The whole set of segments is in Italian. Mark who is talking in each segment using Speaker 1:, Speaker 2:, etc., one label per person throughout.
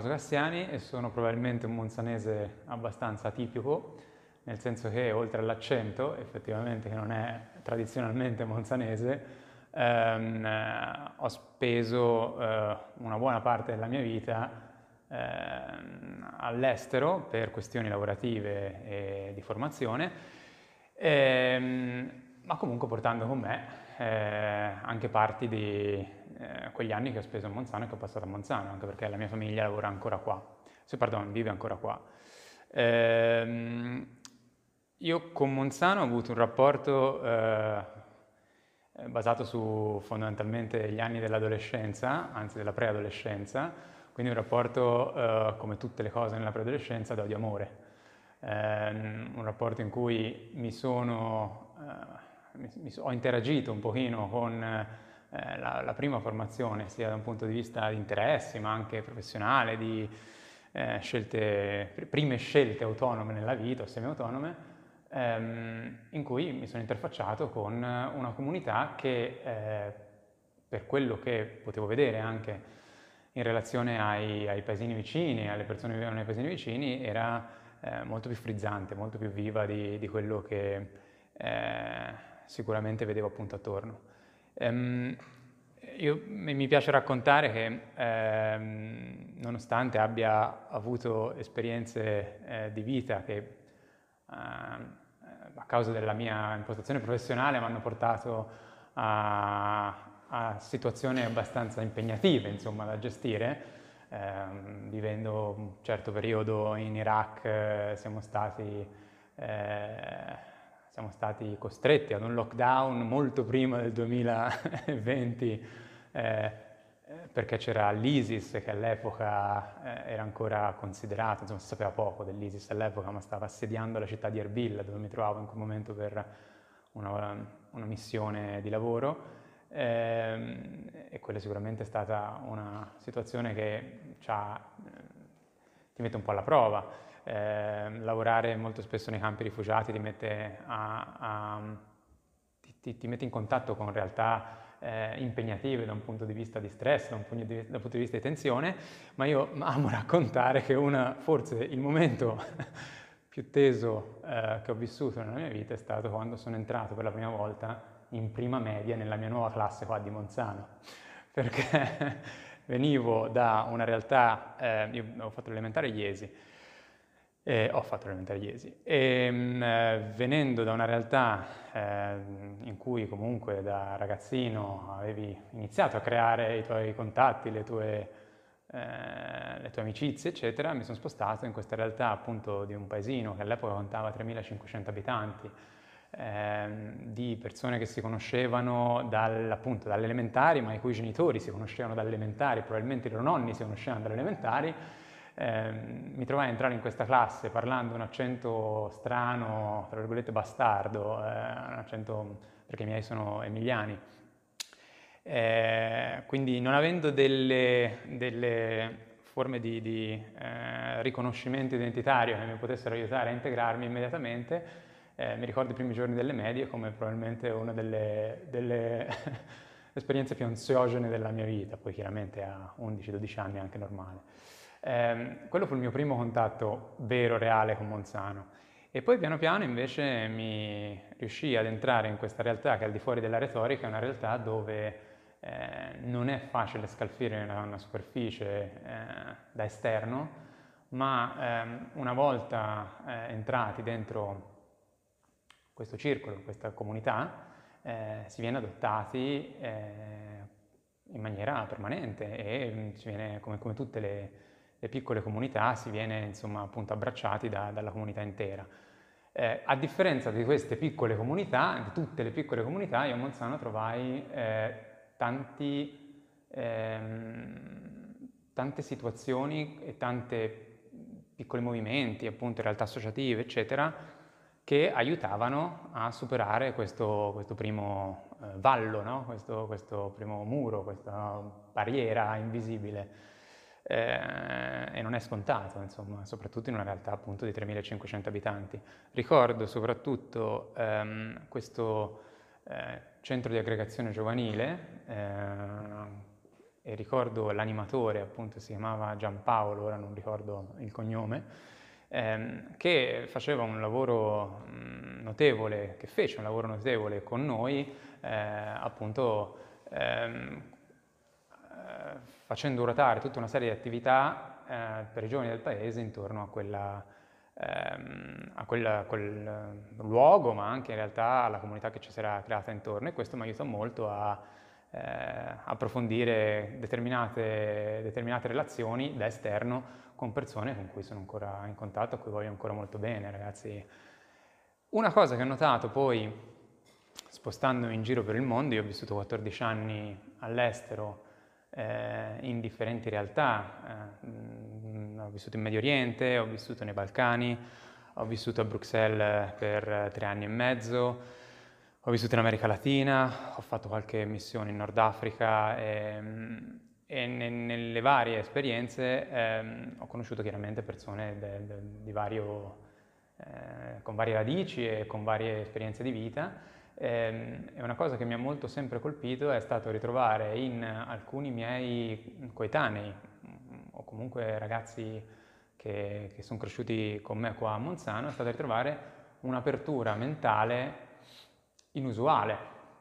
Speaker 1: Tommaso Cassiani e sono probabilmente un monzanese abbastanza atipico, nel senso che oltre all'accento, effettivamente che non è tradizionalmente monzanese, ehm, eh, ho speso eh, una buona parte della mia vita ehm, all'estero per questioni lavorative e di formazione, ehm, ma comunque portando con me eh, anche parti di eh, quegli anni che ho speso a Monzano e che ho passato a Monzano, anche perché la mia famiglia lavora ancora qua, se, pardon, vive ancora qua. Eh, io con Monzano ho avuto un rapporto eh, basato su fondamentalmente gli anni dell'adolescenza, anzi della preadolescenza, quindi un rapporto, eh, come tutte le cose nella preadolescenza, d'odio-amore. Ehm, un rapporto in cui mi sono, eh, mi, mi, ho interagito un pochino con eh, la, la, prima formazione, sia da un punto di vista di interessi, ma anche professionale, di eh, scelte, prime scelte autonome nella vita semi-autonome, ehm, in cui mi sono interfacciato con una comunità che, eh, per quello che potevo vedere anche in relazione ai, ai paesini vicini, alle persone che vivevano nei paesini vicini, era eh, molto più frizzante, molto più viva di, di quello che eh, sicuramente vedevo appunto attorno. Um, io, mi piace raccontare che ehm, nonostante abbia avuto esperienze eh, di vita che eh, a causa della mia impostazione professionale mi hanno portato a, a situazioni abbastanza impegnative insomma, da gestire, ehm, vivendo un certo periodo in Iraq eh, siamo stati eh, siamo stati costretti ad un lockdown molto prima del 2020 eh, perché c'era l'ISIS che all'epoca eh, era ancora considerato, insomma si sapeva poco dell'ISIS all'epoca, ma stava assediando la città di Erbil dove mi trovavo in quel momento per una, una missione di lavoro. Eh, e quella sicuramente è stata una situazione che ti mette un po' alla prova eh, lavorare molto spesso nei campi rifugiati ti mette, a, a, ti, ti mette in contatto con realtà eh, impegnative da un punto di vista di stress, da un, punto di, da un punto di vista di tensione, ma io amo raccontare che una, forse il momento più teso eh, che ho vissuto nella mia vita è stato quando sono entrato per la prima volta in prima media nella mia nuova classe qua di Monzano, perché venivo da una realtà, eh, io ho fatto l'elementare Iesi, eh, ho fatto l'elementare Iesi e mh, eh, venendo da una realtà eh, in cui comunque da ragazzino avevi iniziato a creare i tuoi contatti, le tue, eh, le tue amicizie, eccetera, mi sono spostato in questa realtà appunto di un paesino che all'epoca contava 3.500 abitanti, ehm, di persone che si conoscevano dal, appunto dalle elementari, ma i cui genitori si conoscevano dalle elementari, probabilmente i loro nonni si conoscevano dalle elementari, eh, mi trovai a entrare in questa classe parlando un accento strano, tra virgolette bastardo, eh, un accento perché i miei sono emiliani. Eh, quindi non avendo delle, delle forme di, di eh, riconoscimento identitario che mi potessero aiutare a integrarmi immediatamente, eh, mi ricordo i primi giorni delle medie come probabilmente una delle, delle esperienze più ansiogene della mia vita, poi chiaramente a 11-12 anni è anche normale. Eh, quello fu il mio primo contatto vero, reale con Monzano. E poi piano piano invece mi riuscii ad entrare in questa realtà che al di fuori della retorica, è una realtà dove eh, non è facile scalfire una, una superficie eh, da esterno, ma ehm, una volta eh, entrati dentro questo circolo, questa comunità, eh, si viene adottati eh, in maniera permanente e mm, si viene, come, come tutte le le piccole comunità si viene insomma appunto abbracciati da, dalla comunità intera. Eh, a differenza di queste piccole comunità, di tutte le piccole comunità, io a Monzano trovai eh, tanti, ehm, tante situazioni e tanti piccoli movimenti, appunto realtà associative, eccetera, che aiutavano a superare questo, questo primo eh, vallo, no? questo, questo primo muro, questa barriera invisibile eh, e non è scontato, insomma, soprattutto in una realtà appunto di 3.500 abitanti. Ricordo soprattutto ehm, questo eh, centro di aggregazione giovanile, eh, e ricordo l'animatore, appunto si chiamava Giampaolo, ora non ricordo il cognome, ehm, che faceva un lavoro notevole, che fece un lavoro notevole con noi, eh, appunto ehm, eh, facendo ruotare tutta una serie di attività eh, per i giovani del paese intorno a quella ehm, a quel, quel, luogo, ma anche in realtà alla comunità che ci si era creata intorno e questo mi aiuta molto a eh, approfondire determinate, determinate relazioni da esterno con persone con cui sono ancora in contatto, a cui voglio ancora molto bene, ragazzi. Una cosa che ho notato poi, spostandomi in giro per il mondo, io ho vissuto 14 anni all'estero, eh, in differenti realtà, eh, ho vissuto in Medio Oriente, ho vissuto nei Balcani, ho vissuto a Bruxelles per tre anni e mezzo, ho vissuto in America Latina, ho fatto qualche missione in Nord Africa e, e ne, nelle varie esperienze ehm, ho conosciuto chiaramente persone de, de, vario, eh, con varie radici e con varie esperienze di vita e una cosa che mi ha molto sempre colpito è stato ritrovare in alcuni miei coetanei o comunque ragazzi che, che sono cresciuti con me qua a Monzano, è stato ritrovare un'apertura mentale inusuale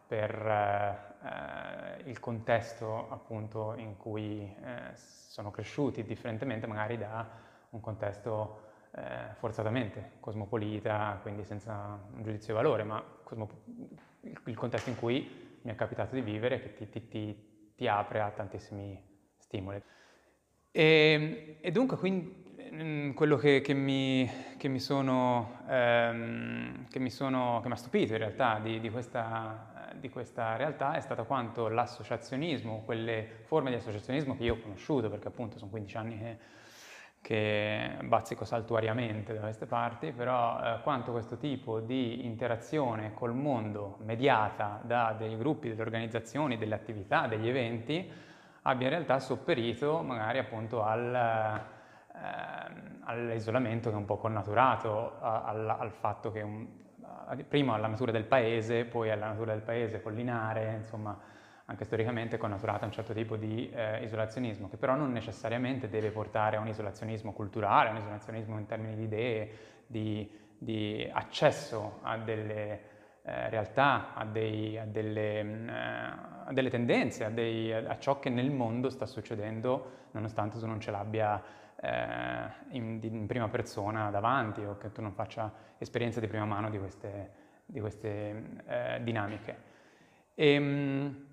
Speaker 1: per eh, il contesto appunto in cui eh, sono cresciuti, differentemente magari da un contesto eh, forzatamente cosmopolita, quindi senza un giudizio di valore, ma cosmop- il, contesto in cui mi è capitato di vivere che ti, ti, ti, ti apre a tantissimi stimoli. E, e dunque quindi Mm, quello che, che, mi, che, mi sono, ehm, che, mi sono, che mi ha stupito in realtà di, di, questa, di, questa, realtà è stato quanto l'associazionismo, quelle forme di associazionismo che io ho conosciuto, perché appunto sono 15 anni che, che bazzico saltuariamente da queste parti, però eh, quanto questo tipo di interazione col mondo mediata da dei gruppi, delle organizzazioni, delle attività, degli eventi, abbia in realtà sopperito magari appunto al ehm, all'isolamento che è un po' connaturato al, al fatto che un, prima alla natura del paese, poi alla natura del paese collinare, insomma anche storicamente connaturata un certo tipo di eh, isolazionismo, che però non necessariamente deve portare a un isolazionismo culturale, a un isolazionismo in termini di idee, di, di accesso a delle eh, realtà, a, dei, a, delle, mh, eh, a, delle, tendenze, a, dei, a ciò che nel mondo sta succedendo, nonostante tu non ce l'abbia eh, in, in, prima persona davanti o che tu non faccia esperienza di prima mano di queste, di queste eh, dinamiche. E, ehm,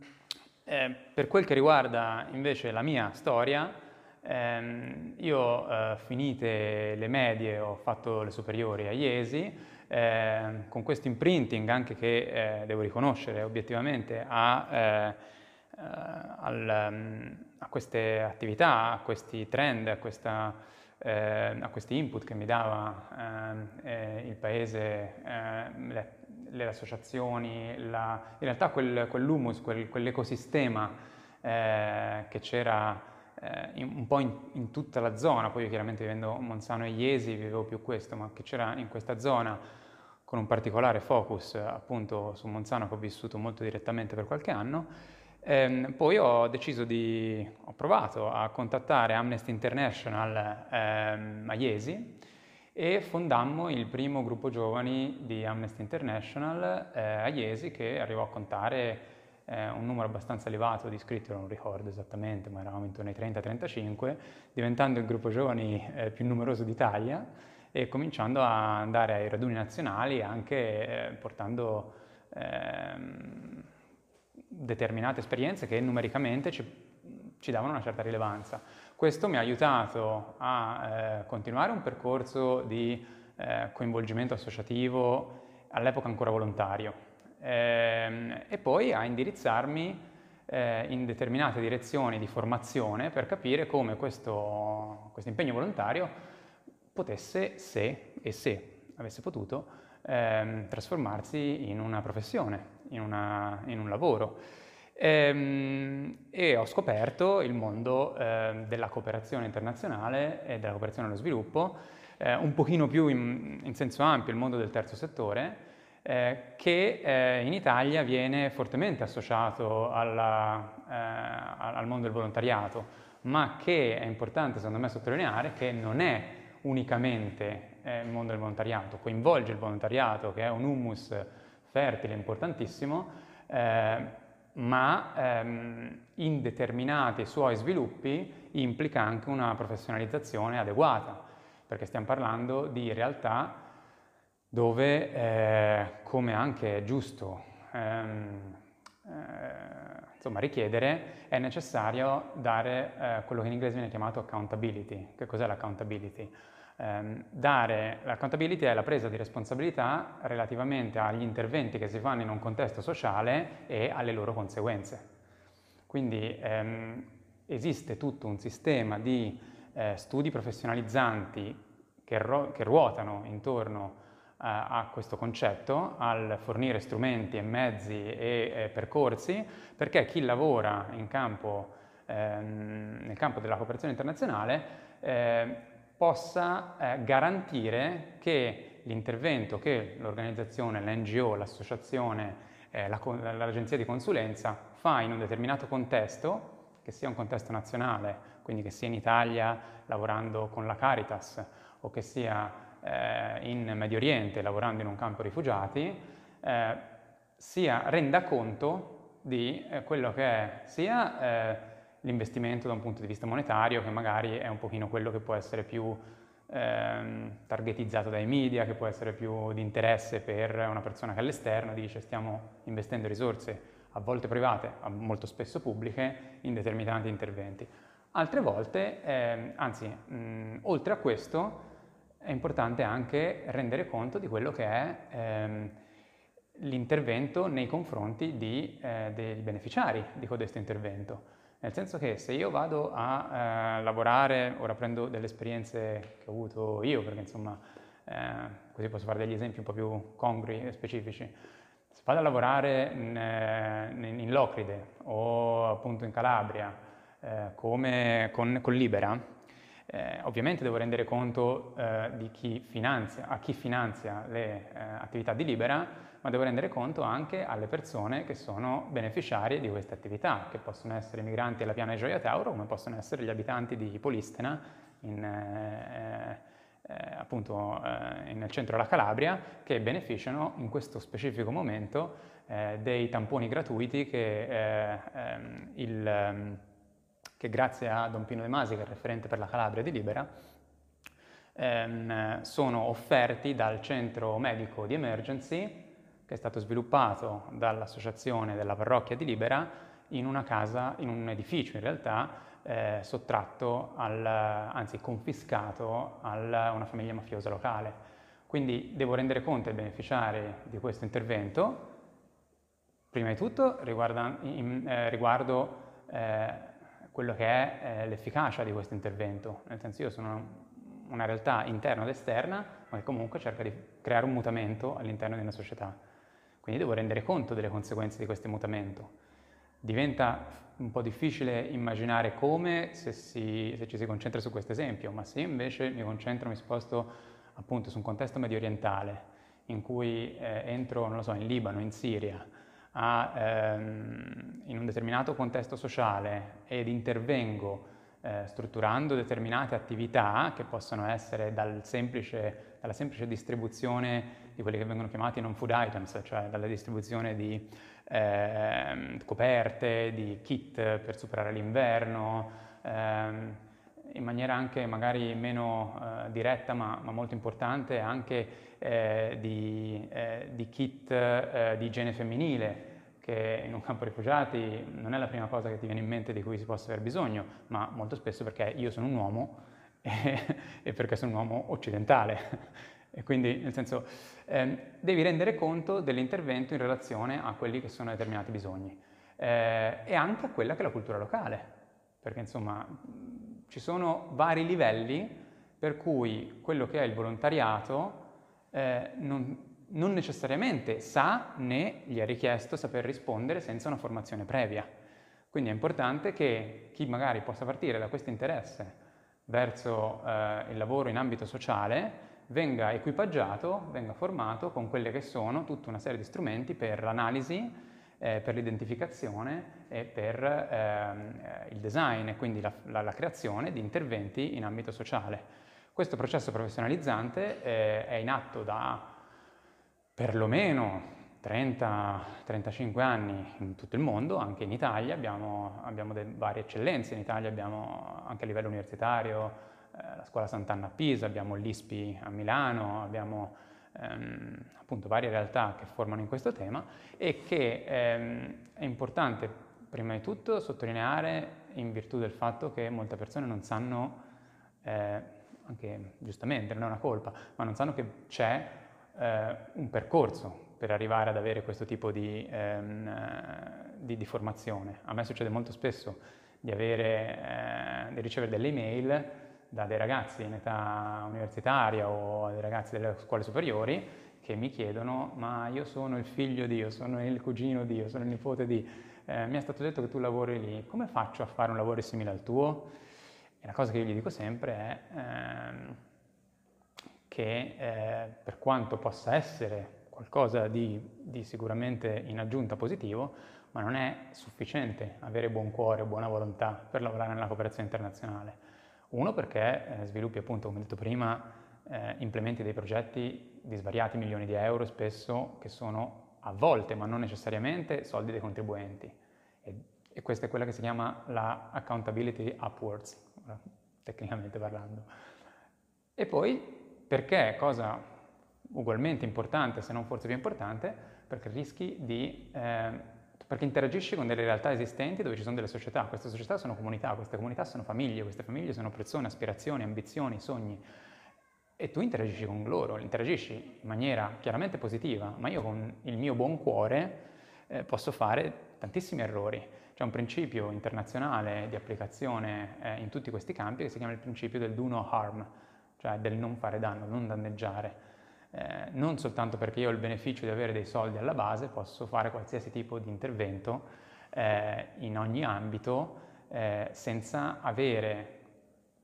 Speaker 1: eh, per quel che riguarda invece la mia storia, ehm, io eh, finite le medie ho fatto le superiori a Iesi, ehm, con questo imprinting anche che eh, devo riconoscere obiettivamente a eh, eh, al, mm, a queste attività, a questi trend, a, questa, eh, a questi input che mi dava eh, eh il paese, eh, le, associazioni, la, in realtà quel, quell'humus, quel, quell'ecosistema eh, che c'era in, un po' in, in, tutta la zona, poi io chiaramente vivendo Monzano e Iesi vivevo più questo, ma che c'era in questa zona con un particolare focus appunto su Monzano che ho vissuto molto direttamente per qualche anno, Ehm, poi ho deciso di, ho provato a contattare Amnesty International ehm, a Iesi e fondammo il primo gruppo giovani di Amnesty International eh, a Iesi che arrivò a contare eh, un numero abbastanza elevato di iscritti, non ricordo esattamente, ma eravamo intorno ai 30-35, diventando il gruppo giovani eh, più numeroso d'Italia e cominciando a andare ai raduni nazionali anche eh, portando ehm, determinate esperienze che numericamente ci, ci davano una certa rilevanza. Questo mi ha aiutato a eh, continuare un percorso di eh, coinvolgimento associativo, all'epoca ancora volontario, ehm, e poi a indirizzarmi eh, in determinate direzioni di formazione per capire come questo, questo impegno volontario potesse, se e se avesse potuto, ehm, trasformarsi in una professione, in, una, in un lavoro. Ehm, e ho scoperto il mondo eh, della cooperazione internazionale e della cooperazione allo sviluppo, eh, un pochino più in, in, senso ampio il mondo del terzo settore, eh, che eh, in Italia viene fortemente associato alla, al mondo del volontariato, ma che è importante secondo me sottolineare che non è unicamente il mondo del volontariato, coinvolge il volontariato che è un humus fertile, importantissimo, ma ehm, in determinati suoi sviluppi implica anche una professionalizzazione adeguata, perché stiamo parlando di realtà dove, eh, come anche è giusto ehm, eh, insomma, richiedere, è necessario dare eh, quello che in inglese viene chiamato accountability. Che cos'è l'accountability? Eh, dare l'accountability è la presa di responsabilità relativamente agli interventi che si fanno in un contesto sociale e alle loro conseguenze. Quindi ehm, esiste tutto un sistema di eh, studi professionalizzanti che, ro- che ruotano intorno a questo concetto, al fornire strumenti e mezzi e eh, percorsi, perché chi lavora campo, ehm, nel campo della cooperazione internazionale eh, possa eh, garantire che l'intervento che l'organizzazione, l'NGO, l'associazione, eh, la, l'agenzia di consulenza fa in un determinato contesto, che sia un contesto nazionale, quindi che sia in Italia lavorando con la Caritas o che sia eh, in Medio Oriente lavorando in un campo rifugiati, eh, sia renda conto di eh, quello che è sia eh, l'investimento da un punto di vista monetario, che magari è un pochino quello che può essere più ehm, targetizzato dai media, che può essere più di interesse per una persona che all'esterno dice stiamo investendo risorse a volte private, molto spesso pubbliche, in determinati interventi. Altre volte, eh, anzi, mh, oltre a questo, è importante anche rendere conto di quello che è ehm, l'intervento nei confronti di, eh, dei beneficiari di codesto intervento. Nel senso che se io vado a eh, lavorare, ora prendo delle esperienze che ho avuto io, perché insomma eh, così posso fare degli esempi un po' più congrui e specifici. Se vado a lavorare in, eh, in Locride o appunto in Calabria eh, come con, con Libera, eh, ovviamente devo rendere conto eh, chi finanzia, a chi finanzia le attività di Libera, ma devo rendere conto anche alle persone che sono beneficiarie di queste attività, che possono essere i migranti alla Piana di Gioia Tauro, come possono essere gli abitanti di Polistena, in, eh, eh, appunto eh, nel centro della Calabria, che beneficiano in questo specifico momento dei tamponi gratuiti che ehm, il ehm, che grazie a Don Pino De Masi, che è il referente per la Calabria di Libera, ehm, sono offerti dal centro medico di emergency, che è stato sviluppato dall'associazione della parrocchia di Libera, in una casa, in un edificio in realtà, eh, sottratto, al, anzi confiscato a una famiglia mafiosa locale. Quindi devo rendere conto ai beneficiari di questo intervento, prima di tutto riguarda, in, eh, riguardo eh, quello che è eh, l'efficacia di questo intervento, nel senso io sono una realtà interna ed esterna, ma che comunque cerca di creare un mutamento all'interno di una società. Quindi devo rendere conto delle conseguenze di questo mutamento. Diventa un po' difficile immaginare come se, si, se ci si concentra su questo esempio, ma se invece mi concentro, mi sposto appunto su un contesto medio orientale, in cui eh, entro, non lo so, in Libano, in Siria, a, ehm, in un determinato contesto sociale ed intervengo eh, strutturando determinate attività che possono essere dal semplice, dalla semplice distribuzione di quelli che vengono chiamati non food items, cioè dalla distribuzione di eh, coperte, di kit per superare l'inverno, ehm, in maniera anche magari meno eh, diretta ma, ma, molto importante anche eh, di, eh, di, kit eh, di igiene femminile che in un campo rifugiati non è la prima cosa che ti viene in mente di cui si possa aver bisogno, ma molto spesso perché io sono un uomo e, e perché sono un uomo occidentale. E quindi, nel senso, eh, devi rendere conto dell'intervento in relazione a quelli che sono determinati bisogni eh, e anche a quella che è la cultura locale, perché insomma ci sono vari livelli per cui quello che è il volontariato eh, non, non necessariamente sa né gli è richiesto saper rispondere senza una formazione previa. Quindi è importante che chi magari possa partire da questo interesse verso eh, il lavoro in ambito sociale venga equipaggiato, venga formato con quelle che sono tutta una serie di strumenti per l'analisi, eh, per l'identificazione e per ehm, eh, il design e quindi la, la, la, creazione di interventi in ambito sociale. Questo processo professionalizzante eh, è in atto da perlomeno 30-35 anni in tutto il mondo, anche in Italia, abbiamo, abbiamo varie eccellenze, in Italia abbiamo anche a livello universitario la scuola Sant'Anna a Pisa, abbiamo l'ISPI a Milano, abbiamo ehm, appunto varie realtà che formano in questo tema e che ehm, è importante prima di tutto sottolineare in virtù del fatto che molte persone non sanno, eh, anche giustamente, non è una colpa, ma non sanno che c'è eh, un percorso per arrivare ad avere questo tipo di, ehm, di, di formazione. A me succede molto spesso di, avere, eh, di ricevere delle email da dei ragazzi in età universitaria o dei ragazzi delle scuole superiori che mi chiedono ma io sono il figlio di, io sono il cugino di, io sono il nipote di, eh, mi è stato detto che tu lavori lì, come faccio a fare un lavoro simile al tuo? E la cosa che io gli dico sempre è ehm, che eh, per quanto possa essere qualcosa di, di sicuramente in aggiunta positivo, ma non è sufficiente avere buon cuore buona volontà per lavorare nella cooperazione internazionale uno perché eh, sviluppi appunto, come detto prima, eh, implementi dei progetti di svariati milioni di euro spesso che sono a volte, ma non necessariamente, soldi dei contribuenti. E, e questa è quella che si chiama la accountability upwards, tecnicamente parlando. E poi perché, cosa ugualmente importante, se non forse più importante, perché rischi di eh, perché interagisci con delle realtà esistenti dove ci sono delle società, queste società sono comunità, queste comunità sono famiglie, queste famiglie sono persone, aspirazioni, ambizioni, sogni. E tu interagisci con loro, interagisci in maniera chiaramente positiva, ma io con il mio buon cuore eh, posso fare tantissimi errori. C'è un principio internazionale di applicazione eh, in tutti questi campi che si chiama il principio del do no harm, cioè del non fare danno, non danneggiare eh, non soltanto perché io ho il beneficio di avere dei soldi alla base, posso fare qualsiasi tipo di intervento eh, in ogni ambito eh, senza avere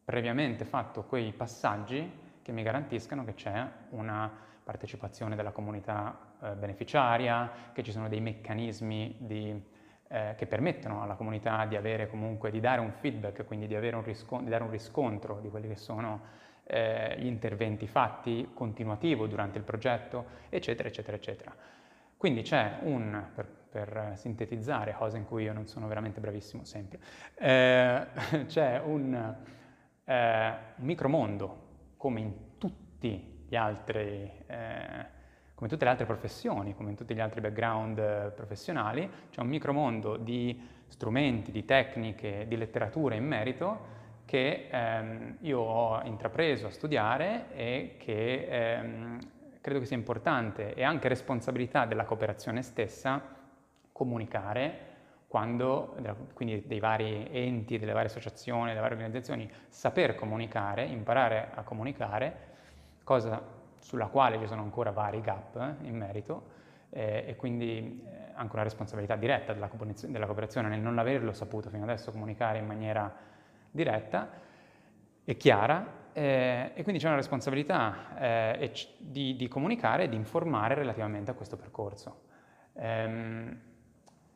Speaker 1: previamente fatto quei passaggi che mi garantiscano che c'è una partecipazione della comunità eh, beneficiaria, che ci sono dei meccanismi di, eh, che permettono alla comunità di avere comunque, di dare un feedback, quindi di, un riscontro, di dare un riscontro di quelli che sono eh, gli interventi fatti continuativo durante il progetto, eccetera, eccetera, eccetera. Quindi c'è un, per, per, sintetizzare, cosa in cui io non sono veramente bravissimo sempre, eh, c'è un eh, micromondo, come in tutti gli altri, eh, come tutte le altre professioni, come in tutti gli altri background eh, professionali, c'è un micromondo di strumenti, di tecniche, di letteratura in merito che ehm, io ho intrapreso a studiare e che ehm, credo che sia importante e anche responsabilità della cooperazione stessa comunicare quando, quindi dei vari enti, delle varie associazioni, delle varie organizzazioni, saper comunicare, imparare a comunicare, cosa sulla quale ci sono ancora vari gap eh, in merito eh, e quindi eh, anche una responsabilità diretta della, della cooperazione nel non averlo saputo fino adesso comunicare in maniera diretta e chiara eh, e quindi c'è una responsabilità eh, di, di, comunicare e di informare relativamente a questo percorso. Ehm,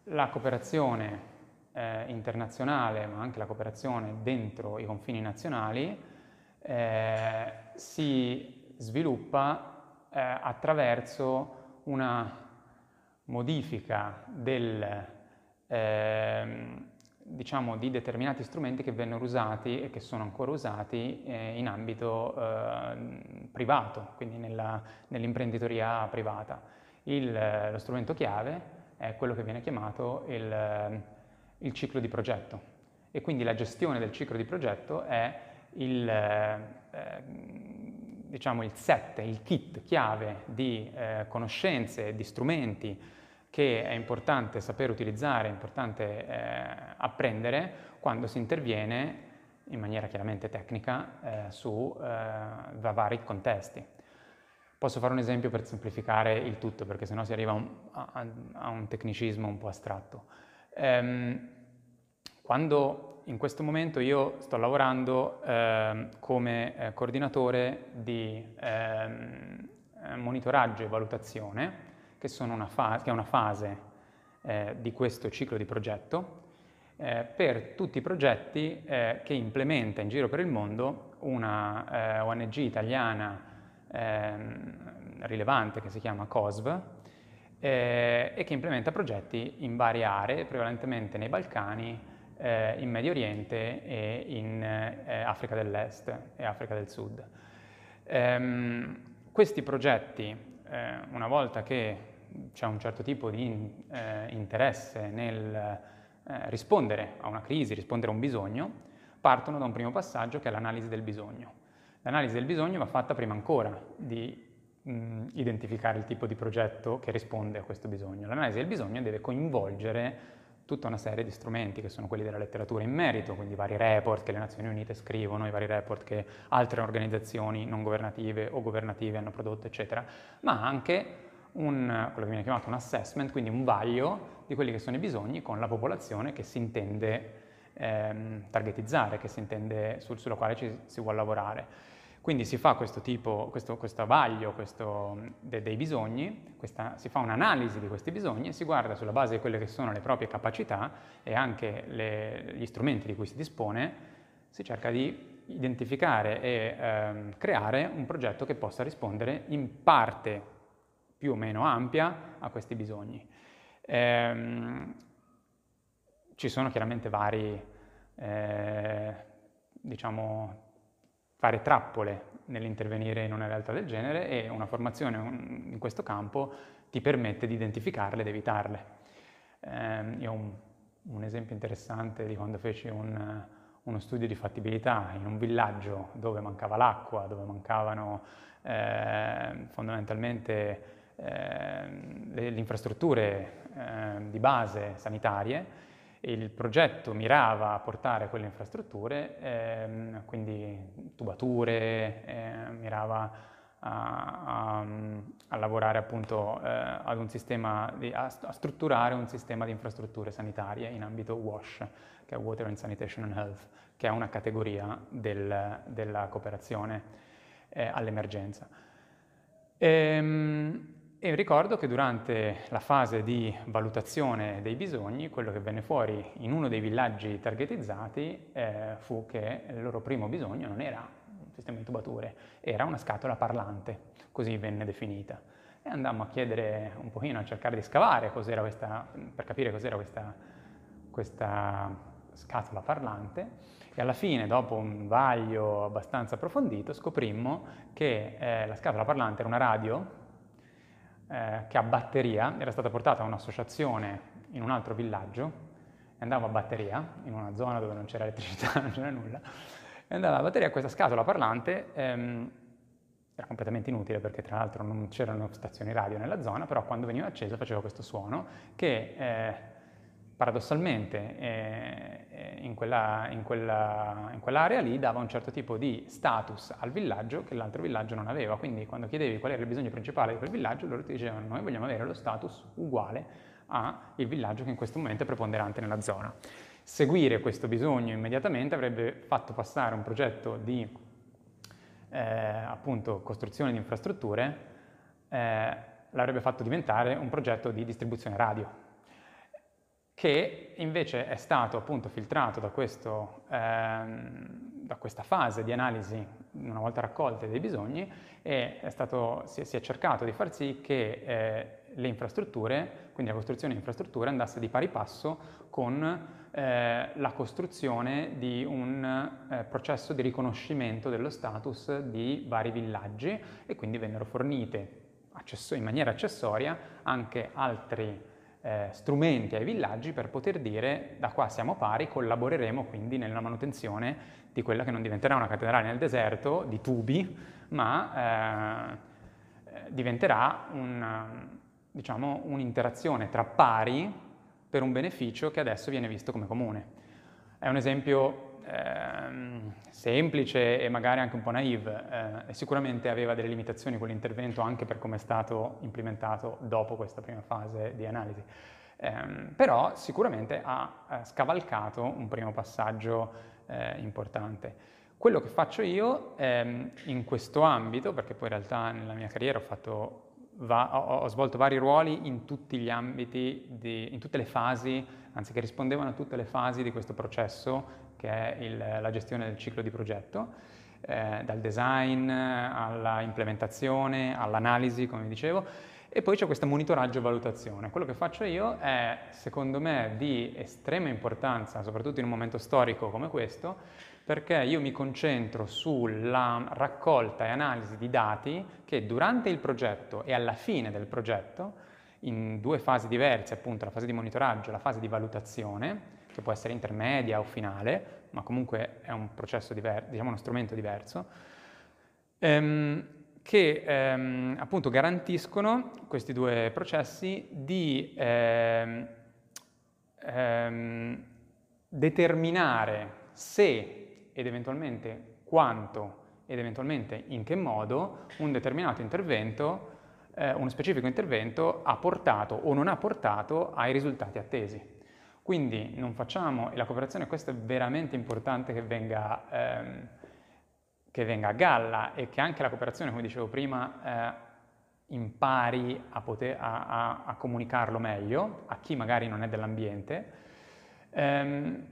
Speaker 1: la cooperazione eh, internazionale, ma anche la cooperazione dentro i confini nazionali, eh, si sviluppa eh, attraverso una modifica del, ehm, diciamo, di determinati strumenti che vennero usati e che sono ancora usati eh, in ambito eh, privato, quindi nella, nell'imprenditoria privata. Il, lo strumento chiave è quello che viene chiamato il, il, ciclo di progetto e quindi la gestione del ciclo di progetto è il, eh, diciamo il set, il kit chiave di eh, conoscenze, di strumenti, che è importante saper utilizzare, è importante eh, apprendere quando si interviene in maniera chiaramente tecnica eh, su eh, vari contesti. Posso fare un esempio per semplificare il tutto, perché sennò si arriva un, a, a, un tecnicismo un po' astratto. Ehm, quando in questo momento io sto lavorando eh, come eh, coordinatore di ehm, monitoraggio e valutazione, che, una fa- che, è una fase eh, di questo ciclo di progetto, eh, per tutti i progetti eh, che implementa in giro per il mondo una ONG italiana ehm, rilevante che si chiama COSV, eh, e che implementa progetti in varie aree, prevalentemente nei Balcani, eh, in Medio Oriente e in eh, Africa dell'Est e Africa del Sud. Ehm, questi progetti, eh, una volta che c'è un certo tipo di eh, interesse nel eh, rispondere a una crisi, rispondere a un bisogno, partono da un primo passaggio che è l'analisi del bisogno. L'analisi del bisogno va fatta prima ancora di mh, identificare il tipo di progetto che risponde a questo bisogno. L'analisi del bisogno deve coinvolgere tutta una serie di strumenti che sono quelli della letteratura in merito, quindi vari report che le Nazioni Unite scrivono, i vari report che altre organizzazioni non governative o governative hanno prodotto, eccetera, ma anche un, quello che viene chiamato un assessment, quindi un vaglio di quelli che sono i bisogni con la popolazione che si intende ehm, targetizzare, che si intende, sul, sulla quale ci, si vuole lavorare. Quindi si fa questo tipo, questo, questo vaglio questo, de, dei bisogni, questa, si fa un'analisi di questi bisogni e si guarda sulla base di quelle che sono le proprie capacità e anche le, gli strumenti di cui si dispone, si cerca di identificare e ehm, creare un progetto che possa rispondere in parte più o meno ampia a questi bisogni. Ehm, ci sono chiaramente vari, eh, diciamo, fare trappole nell'intervenire in una realtà del genere e una formazione in questo campo ti permette di identificarle ed evitarle. Eh, io ho un, un, esempio interessante di quando feci un, uno studio di fattibilità in un villaggio dove mancava l'acqua, dove mancavano eh, fondamentalmente le, le, infrastrutture ehm, di base sanitarie il progetto mirava a portare quelle infrastrutture, ehm, quindi tubature, eh, mirava a, a, a, lavorare appunto eh, ad un sistema, di, a, a, strutturare un sistema di infrastrutture sanitarie in ambito WASH, che è Water and Sanitation and Health, che è una categoria del, della cooperazione eh, all'emergenza. Ehm, e ricordo che durante la fase di valutazione dei bisogni, quello che venne fuori in uno dei villaggi targetizzati eh, fu che il loro primo bisogno non era un sistema di tubature, era una scatola parlante, così venne definita. E andammo a chiedere un pochino, a cercare di scavare questa, per capire cos'era questa, questa scatola parlante e alla fine, dopo un vaglio abbastanza approfondito, scoprimmo che eh, la scatola parlante era una radio eh, che a batteria era stata portata a un'associazione in un altro villaggio e andava a batteria, in una zona dove non c'era elettricità, non c'era nulla, e andava a batteria questa scatola parlante, ehm, era completamente inutile perché tra l'altro non c'erano stazioni radio nella zona, però quando veniva acceso faceva questo suono che eh, paradossalmente eh, eh, in, quella, in, quella, in, quell'area lì dava un certo tipo di status al villaggio che l'altro villaggio non aveva. Quindi quando chiedevi qual era il bisogno principale di quel villaggio, loro ti dicevano noi vogliamo avere lo status uguale al villaggio che in questo momento è preponderante nella zona. Seguire questo bisogno immediatamente avrebbe fatto passare un progetto di eh, appunto costruzione di infrastrutture, eh, l'avrebbe fatto diventare un progetto di distribuzione radio che invece è stato appunto filtrato da, questo, ehm, da questa fase di analisi una volta raccolte dei bisogni e è stato, si, si, è cercato di far sì che eh, le infrastrutture, quindi la costruzione di infrastrutture andasse di pari passo con eh, la costruzione di un eh, processo di riconoscimento dello status di vari villaggi e quindi vennero fornite in maniera accessoria anche altri eh, strumenti ai villaggi per poter dire da qua siamo pari, collaboreremo quindi nella manutenzione di quella che non diventerà una cattedrale nel deserto di tubi, ma eh, diventerà un, diciamo, un'interazione tra pari per un beneficio che adesso viene visto come comune. È un esempio eh, semplice e magari anche un po' naive eh, e sicuramente aveva delle limitazioni quell'intervento anche per come è stato implementato dopo questa prima fase di analisi. ehm, però sicuramente ha scavalcato un primo passaggio eh, importante. Quello che faccio io ehm, in questo ambito, perché poi in realtà nella mia carriera ho, fatto, va, ho, ho svolto vari ruoli in tutti gli ambiti, di, in tutte le fasi, anzi che rispondevano a tutte le fasi di questo processo che è il, la gestione del ciclo di progetto, eh, dal design alla implementazione, all'analisi, come dicevo, e poi c'è questo monitoraggio e valutazione. Quello che faccio io è, secondo me, di estrema importanza, soprattutto in un momento storico come questo, perché io mi concentro sulla raccolta e analisi di dati che durante il progetto e alla fine del progetto, in due fasi diverse, appunto la fase di monitoraggio e la fase di valutazione, che può essere intermedia o finale, ma comunque è un processo diverso, diciamo uno strumento diverso, ehm, che ehm, appunto garantiscono questi due processi di ehm, ehm determinare se ed eventualmente quanto ed eventualmente in che modo un determinato intervento, eh, uno specifico intervento ha portato o non ha portato ai risultati attesi. Quindi non facciamo, e la cooperazione questo è veramente importante che venga, ehm, che venga a galla e che anche la cooperazione, come dicevo prima, eh, impari a, poter, a, a, a, comunicarlo meglio a chi magari non è dell'ambiente. Ehm,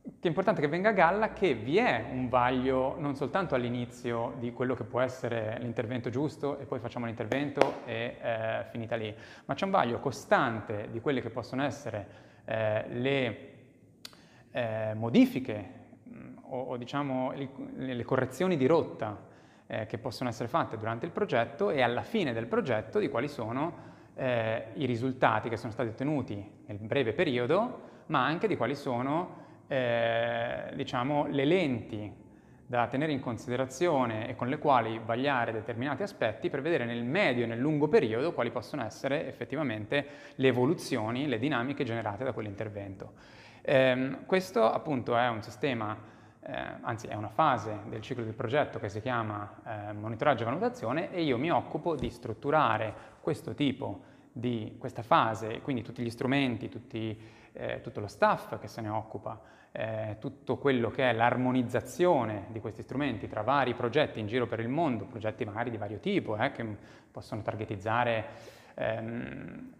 Speaker 1: che è importante che venga a galla che vi è un vaglio non soltanto all'inizio di quello che può essere l'intervento giusto e poi facciamo l'intervento e eh, finita lì, ma c'è un vaglio costante di quelle che possono essere eh, le eh, modifiche mm, o, o, diciamo le, le, correzioni di rotta eh, che possono essere fatte durante il progetto e alla fine del progetto di quali sono eh, i risultati che sono stati ottenuti nel breve periodo, ma anche di quali sono eh, diciamo, le lenti da tenere in considerazione e con le quali vagliare determinati aspetti per vedere nel medio e nel lungo periodo quali possono essere effettivamente le evoluzioni, le dinamiche generate da quell'intervento. Eh, questo appunto è un sistema, eh, anzi è una fase del ciclo del progetto che si chiama eh, monitoraggio e valutazione e io mi occupo di strutturare questo tipo di questa fase, quindi tutti gli strumenti, tutti, eh, tutto lo staff che se ne occupa, eh, tutto quello che è l'armonizzazione di questi strumenti tra vari progetti in giro per il mondo, progetti magari di vario tipo, eh, che possono targetizzare ehm,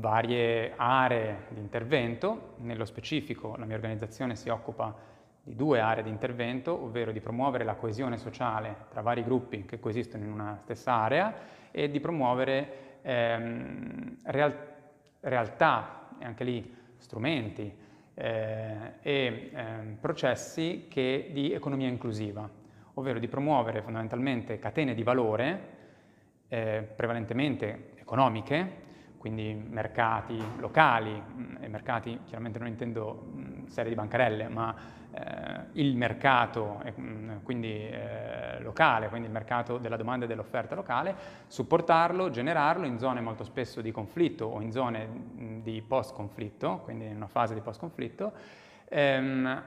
Speaker 1: varie aree di intervento. Nello specifico la mia organizzazione si occupa di due aree di intervento, ovvero di promuovere la coesione sociale tra vari gruppi che coesistono in una stessa area e di promuovere ehm, real realtà, e anche lì strumenti, eh, e eh, processi che, di economia inclusiva, ovvero di promuovere fondamentalmente catene di valore eh, prevalentemente economiche, quindi mercati locali, mh, e mercati chiaramente non intendo mh, serie di bancarelle, ma il mercato, eh, quindi eh, locale, quindi il mercato della domanda e dell'offerta locale, supportarlo, generarlo in zone molto spesso di conflitto o in zone di post-conflitto, quindi in una fase di post-conflitto, ehm,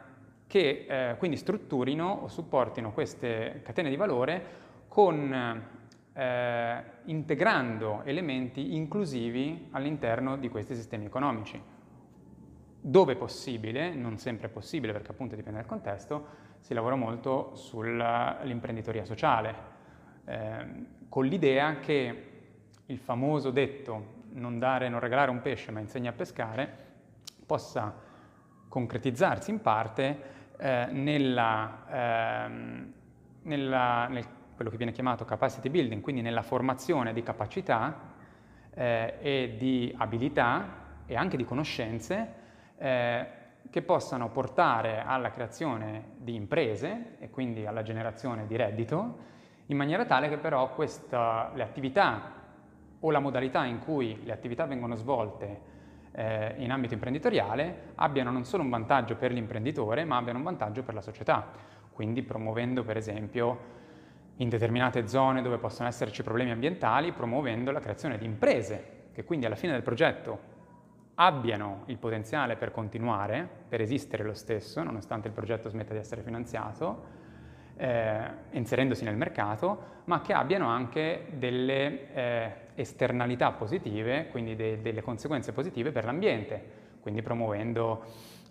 Speaker 1: che eh, quindi strutturino o supportino queste catene di valore con eh, integrando elementi inclusivi all'interno di questi sistemi economici dove possibile, non sempre possibile perché appunto dipende dal contesto, si lavora molto sull'imprenditoria sociale, eh, con l'idea che il famoso detto non dare, non regalare un pesce ma insegna a pescare possa concretizzarsi in parte eh, nella, eh, nella, nel quello che viene chiamato capacity building, quindi nella formazione di capacità eh, e di abilità e anche di conoscenze eh, che possano portare alla creazione di imprese e quindi alla generazione di reddito, in maniera tale che però questa, le attività o la modalità in cui le attività vengono svolte eh, in ambito imprenditoriale abbiano non solo un vantaggio per l'imprenditore, ma abbiano un vantaggio per la società. Quindi promuovendo per esempio in determinate zone dove possono esserci problemi ambientali, promuovendo la creazione di imprese che quindi alla fine del progetto abbiano il potenziale per continuare, per esistere lo stesso, nonostante il progetto smetta di essere finanziato, eh, inserendosi nel mercato, ma che abbiano anche delle eh, esternalità positive, quindi de- delle conseguenze positive per l'ambiente, quindi promuovendo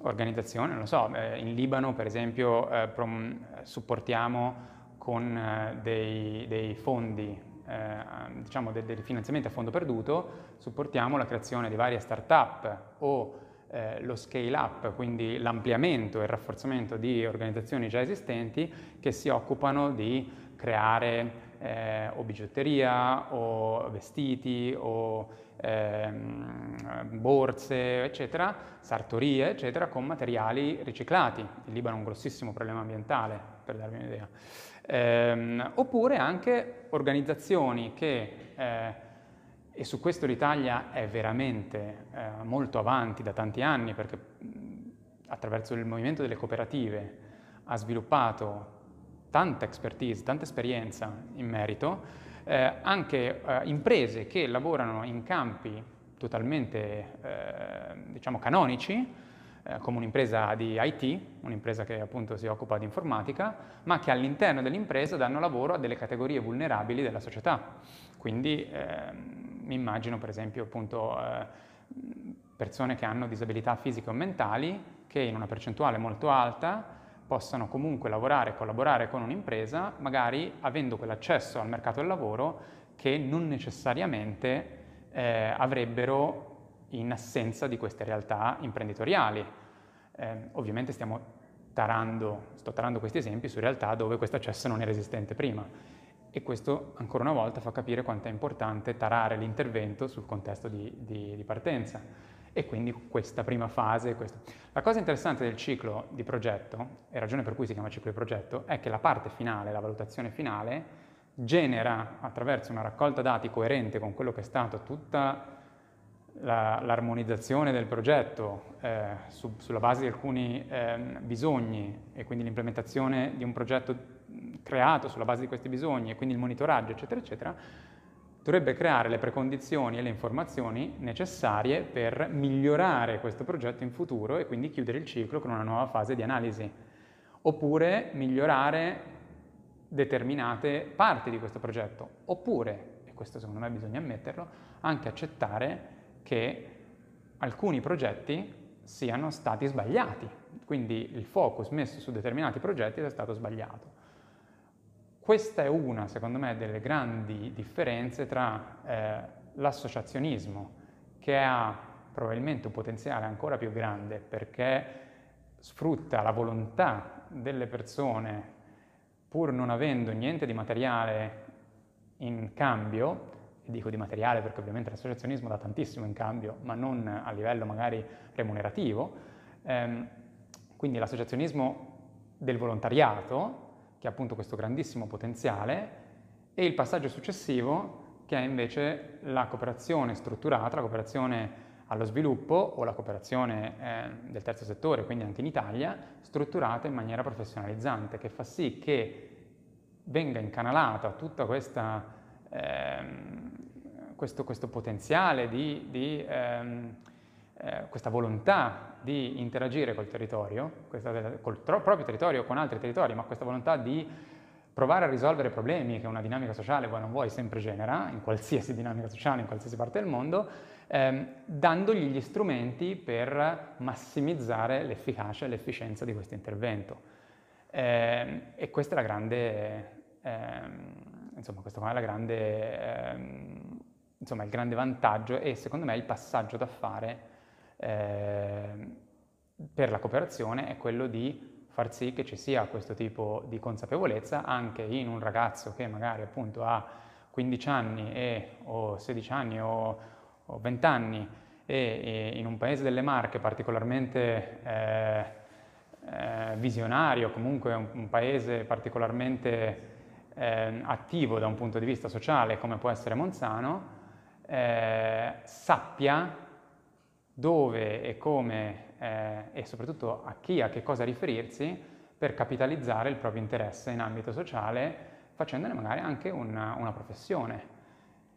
Speaker 1: organizzazioni, non lo so, eh, in Libano per esempio eh, prom- supportiamo con eh, dei, dei, fondi, eh, diciamo dei, dei finanziamenti a fondo perduto, supportiamo la creazione di varie start-up o eh, lo scale up, quindi l'ampliamento e il rafforzamento di organizzazioni già esistenti che si occupano di creare eh, o bigiotteria o vestiti o ehm, borse, eccetera, sartorie, eccetera, con materiali riciclati. Il Libano ha un grossissimo problema ambientale, per darvi un'idea. Ehm, oppure anche organizzazioni che, eh, e su questo l'Italia è veramente eh, molto avanti da tanti anni, perché attraverso il movimento delle cooperative ha sviluppato tanta expertise, tanta esperienza in merito, eh, anche eh, imprese che lavorano in campi totalmente eh, diciamo canonici, eh, come un'impresa di IT, un'impresa che appunto si occupa di informatica, ma che all'interno dell'impresa danno lavoro a delle categorie vulnerabili della società. Quindi ehm, mi immagino per esempio appunto eh, persone che hanno disabilità fisiche o mentali che in una percentuale molto alta possano comunque lavorare e collaborare con un'impresa, magari avendo quell'accesso al mercato del lavoro che non necessariamente eh, avrebbero in assenza di queste realtà imprenditoriali. Eh, ovviamente stiamo tarando, sto tarando questi esempi su realtà dove questo accesso non era esistente prima e questo ancora una volta fa capire quanto è importante tarare l'intervento sul contesto di, di, di partenza e quindi questa prima fase. Questo. La cosa interessante del ciclo di progetto, e ragione per cui si chiama ciclo di progetto, è che la parte finale, la valutazione finale, genera attraverso una raccolta dati coerente con quello che è stato tutta la, l'armonizzazione del progetto eh, su, sulla base di alcuni eh, bisogni e quindi l'implementazione di un progetto creato sulla base di questi bisogni e quindi il monitoraggio, eccetera, eccetera, dovrebbe creare le precondizioni e le informazioni necessarie per migliorare questo progetto in futuro e quindi chiudere il ciclo con una nuova fase di analisi, oppure migliorare determinate parti di questo progetto, oppure, e questo secondo me bisogna ammetterlo, anche accettare che alcuni progetti siano stati sbagliati, quindi il focus messo su determinati progetti è stato sbagliato. Questa è una, secondo me, delle grandi differenze tra eh, l'associazionismo, che ha probabilmente un potenziale ancora più grande perché sfrutta la volontà delle persone pur non avendo niente di materiale in cambio, dico di materiale perché ovviamente l'associazionismo dà tantissimo in cambio, ma non a livello magari remunerativo, ehm, quindi l'associazionismo del volontariato che ha appunto questo grandissimo potenziale, e il passaggio successivo che è invece la cooperazione strutturata, la cooperazione allo sviluppo o la cooperazione eh, del terzo settore, quindi anche in Italia, strutturata in maniera professionalizzante, che fa sì che venga incanalata tutta questa, ehm, questo, questo, potenziale di, di ehm, eh, questa volontà di interagire col territorio, questa, col tro- proprio territorio, con altri territori, ma questa volontà di provare a risolvere problemi che una dinamica sociale, vuoi non vuoi, sempre genera, in qualsiasi dinamica sociale, in qualsiasi parte del mondo, ehm, dandogli gli strumenti per massimizzare l'efficacia e l'efficienza di questo intervento. Eh, e questo è la grande, ehm, insomma, questo è la grande, ehm, insomma, il grande vantaggio e secondo me il passaggio da fare eh, per la cooperazione è quello di far sì che ci sia questo tipo di consapevolezza anche in un ragazzo che magari appunto ha 15 anni e, o 16 anni o, o 20 anni e, e, in un paese delle Marche particolarmente eh, eh, visionario, comunque un, un paese particolarmente eh, attivo da un punto di vista sociale come può essere Monzano, eh, sappia dove e come eh, e soprattutto a chi, a che cosa riferirsi per capitalizzare il proprio interesse in ambito sociale facendone magari anche una, una professione.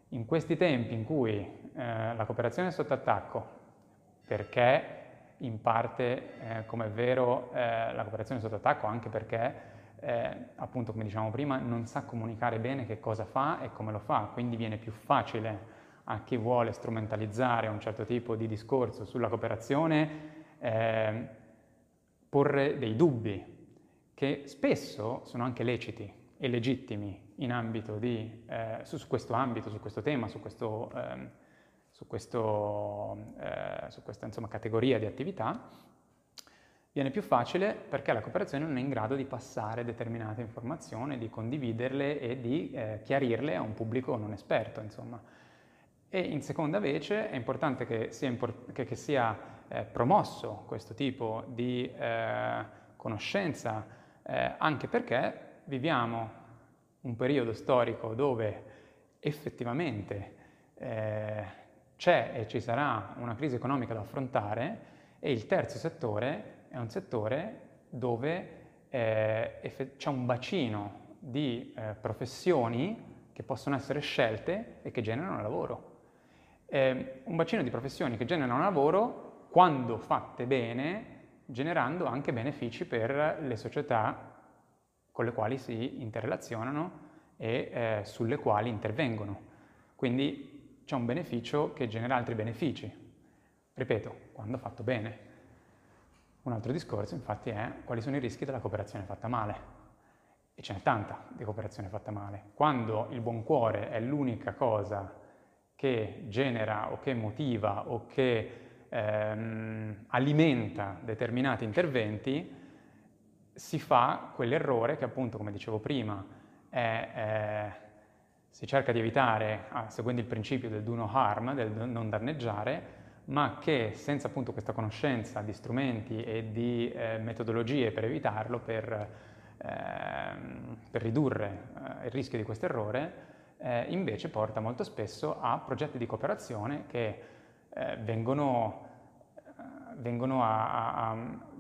Speaker 1: In questi tempi in cui eh, la cooperazione è sotto attacco, perché in parte, eh, come è vero, eh, la cooperazione è sotto attacco anche perché, eh, appunto come diciamo prima, non sa comunicare bene che cosa fa e come lo fa, quindi viene più facile a chi vuole strumentalizzare un certo tipo di discorso sulla cooperazione eh, porre dei dubbi che spesso sono anche leciti e legittimi di, eh, su, su, questo ambito, su questo tema, su, questo, eh, su, questo, eh, su questa insomma, categoria di attività, viene più facile perché la cooperazione non è in grado di passare determinate informazioni, di condividerle e di eh, chiarirle a un pubblico non esperto. Insomma. E in seconda vece è importante che sia, import- che, che sia eh, promosso questo tipo di eh, conoscenza, eh, anche perché viviamo un periodo storico dove effettivamente eh, c'è e ci sarà una crisi economica da affrontare e il terzo settore è un settore dove eh, c'è un bacino di eh, professioni che possono essere scelte e che generano lavoro. Eh, un bacino di professioni che generano lavoro, quando fatte bene, generando anche benefici per le società con le quali si interrelazionano e eh, sulle quali intervengono. Quindi c'è un beneficio che genera altri benefici. Ripeto, quando fatto bene. Un altro discorso infatti è quali sono i rischi della cooperazione fatta male. E ce n'è tanta di cooperazione fatta male. Quando il buon cuore è l'unica cosa che genera o che motiva o che ehm, alimenta determinati interventi, si fa quell'errore che appunto, come dicevo prima, è, è, si cerca di evitare ah, seguendo il principio del do no harm, del non danneggiare, ma che senza appunto questa conoscenza di strumenti e di eh, metodologie per evitarlo, per, eh, per ridurre eh, il rischio di questo errore, eh, invece porta molto spesso a progetti di cooperazione che eh, vengono vengono a, a,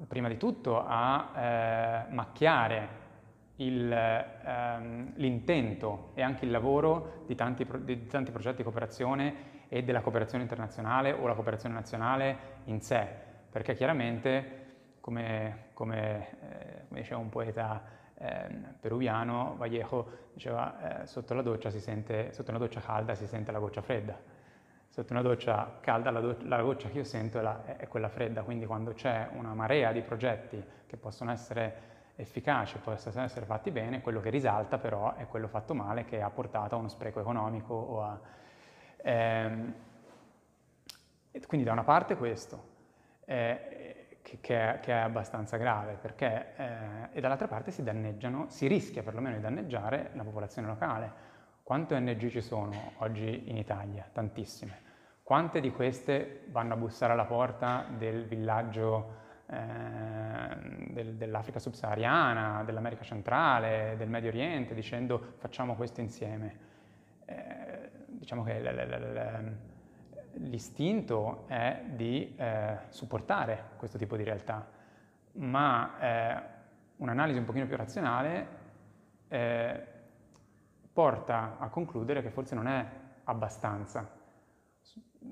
Speaker 1: prima di tutto a eh, macchiare il, ehm, l'intento e anche il lavoro di tanti, di tanti, progetti di cooperazione e della cooperazione internazionale o la cooperazione nazionale in sé, perché chiaramente, come, come, eh, come diceva un poeta eh, peruviano, Vallejo, diceva eh, sotto la sente, sotto una doccia calda si sente la goccia fredda. Sotto una doccia calda la, do- la goccia che io sento è, la, è, quella fredda, quindi quando c'è una marea di progetti che possono essere efficaci, possono essere fatti bene, quello che risalta però è quello fatto male che ha portato a uno spreco economico o a... Ehm, quindi da una parte questo, eh, che, che, è, che, è, abbastanza grave, perché, eh, e dall'altra parte si danneggiano, si rischia perlomeno di danneggiare la popolazione locale. Quante ONG ci sono oggi in Italia? Tantissime. Quante di queste vanno a bussare alla porta del villaggio eh, del, dell'Africa subsahariana, dell'America centrale, del Medio Oriente, dicendo facciamo questo insieme? Diciamo che l'istinto è di eh, supportare questo tipo di realtà, ma eh, un'analisi un pochino più razionale eh, porta a concludere che forse non è abbastanza,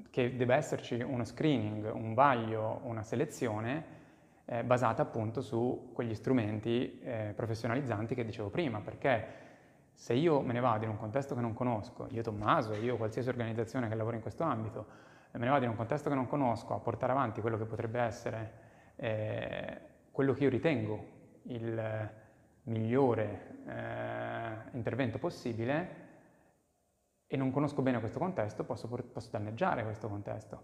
Speaker 1: che deve esserci uno screening, un vaglio, una selezione eh, basata appunto su quegli strumenti eh, professionalizzanti che dicevo prima, perché se io me ne vado in un contesto che non conosco, io Tommaso, io qualsiasi organizzazione che lavora in questo ambito, me ne vado in un contesto che non conosco a portare avanti quello che potrebbe essere eh, quello che io ritengo il migliore eh, intervento possibile e non conosco bene questo contesto, posso, posso danneggiare questo contesto.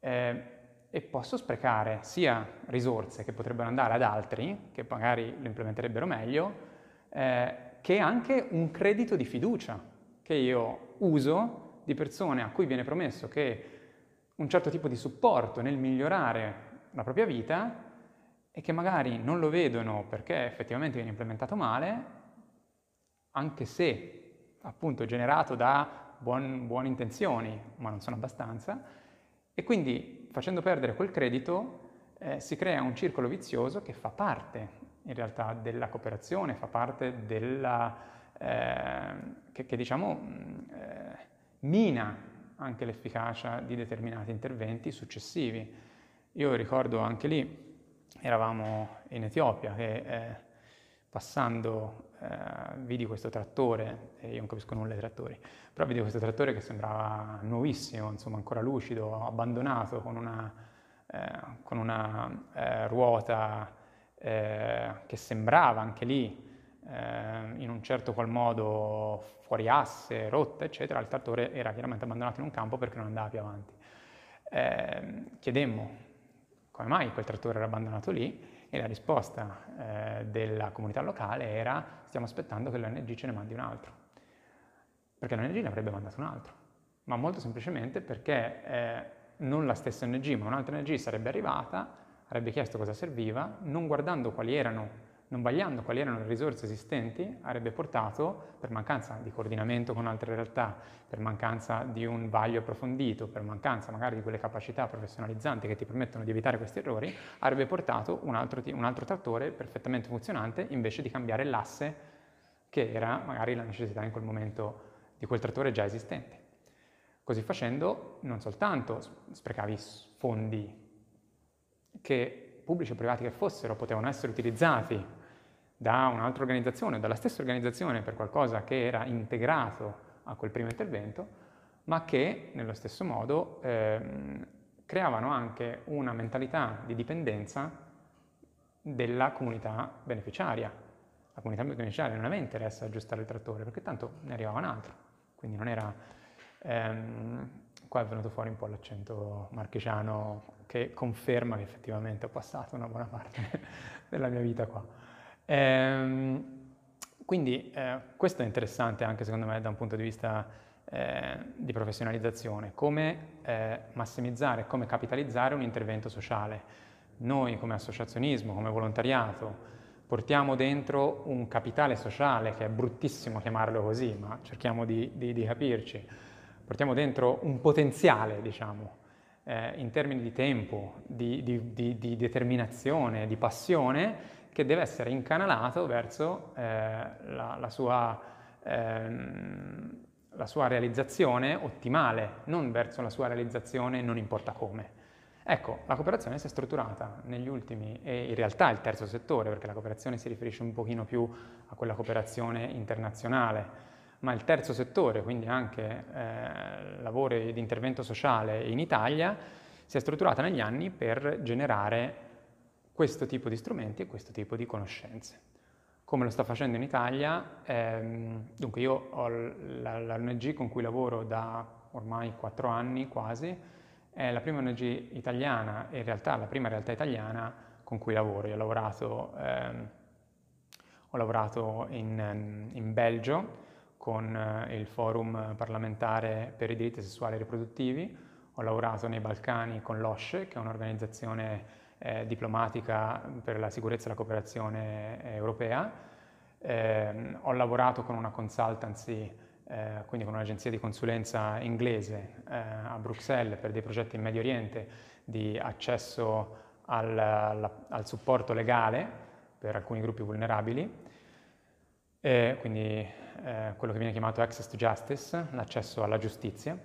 Speaker 1: Eh, e posso sprecare sia risorse che potrebbero andare ad altri, che magari lo implementerebbero meglio, che anche un credito di fiducia che io uso di persone a cui viene promesso che un certo tipo di supporto nel migliorare la propria vita e che magari non lo vedono perché effettivamente viene implementato male, anche se appunto generato da buon, buone intenzioni, ma non sono abbastanza, e quindi facendo perdere quel credito eh, si crea un circolo vizioso che fa parte in realtà della cooperazione, fa parte della... Eh, che, che, diciamo eh, mina anche l'efficacia di determinati interventi successivi. Io ricordo anche lì eravamo in Etiopia che eh, passando eh, vidi questo trattore, io non capisco nulla dei trattori, però vidi questo trattore che sembrava nuovissimo, insomma ancora lucido, abbandonato, con una, eh, con una eh, ruota eh, che sembrava anche lì eh, in un certo qual modo fuori asse, rotta, eccetera, il trattore era chiaramente abbandonato in un campo perché non andava più avanti. Eh, chiedemmo come mai quel trattore era abbandonato lì e la risposta eh, della comunità locale era stiamo aspettando che l'ONG ce ne mandi un altro, perché l'ONG ne avrebbe mandato un altro, ma molto semplicemente perché eh, non la stessa ONG ma un'altra ONG sarebbe arrivata, avrebbe chiesto cosa serviva, non guardando quali erano non vagliando quali erano le risorse esistenti, avrebbe portato, per mancanza di coordinamento con altre realtà, per mancanza di un vaglio approfondito, per mancanza magari di quelle capacità professionalizzanti che ti permettono di evitare questi errori, avrebbe portato un altro, un altro trattore perfettamente funzionante invece di cambiare l'asse che era magari la necessità in quel momento di quel trattore già esistente. Così facendo non soltanto sprecavi fondi che pubblici o privati che fossero potevano essere utilizzati da un'altra organizzazione, dalla stessa organizzazione per qualcosa che era integrato a quel primo intervento, ma che nello stesso modo ehm, creavano anche una mentalità di dipendenza della comunità beneficiaria. La comunità beneficiaria non aveva interesse ad aggiustare il trattore perché tanto ne arrivava un altro, quindi non era... Ehm, qua è venuto fuori un po' l'accento marchigiano che conferma che effettivamente ho passato una buona parte della mia vita qua. Ehm, quindi eh, questo è interessante anche secondo me da un punto di vista eh, di professionalizzazione, come eh, massimizzare, come capitalizzare un intervento sociale. Noi come associazionismo, come volontariato, portiamo dentro un capitale sociale, che è bruttissimo chiamarlo così, ma cerchiamo di, di, di capirci, portiamo dentro un potenziale, diciamo, eh, in termini di tempo, di, di determinazione, di passione, che deve essere incanalato verso eh, la, la, sua, ehm, la, sua, realizzazione ottimale, non verso la sua realizzazione non importa come. Ecco, la cooperazione si è strutturata negli ultimi, e in realtà il terzo settore, perché la cooperazione si riferisce un pochino più a quella cooperazione internazionale, ma il terzo settore, quindi anche eh, lavori di intervento sociale in Italia, si è strutturata negli anni per generare questo tipo di strumenti e questo tipo di conoscenze. Come lo sta facendo in Italia, ehm, dunque io ho l'ONG con cui lavoro da ormai quattro anni quasi, è la prima ONG italiana, in realtà la prima realtà italiana con cui lavoro. Io ho lavorato, ehm, ho lavorato in, in, Belgio con eh, il Forum parlamentare per i diritti sessuali e riproduttivi, ho lavorato nei Balcani con l'OSCE, che è un'organizzazione eh, diplomatica per la sicurezza e la cooperazione eh, europea. Eh, ho lavorato con una consultancy, eh, quindi con un'agenzia di consulenza inglese eh, a Bruxelles per dei progetti in Medio Oriente di accesso al, al, al supporto legale per alcuni gruppi vulnerabili. Quindi quello che viene chiamato access to justice, l'accesso alla giustizia.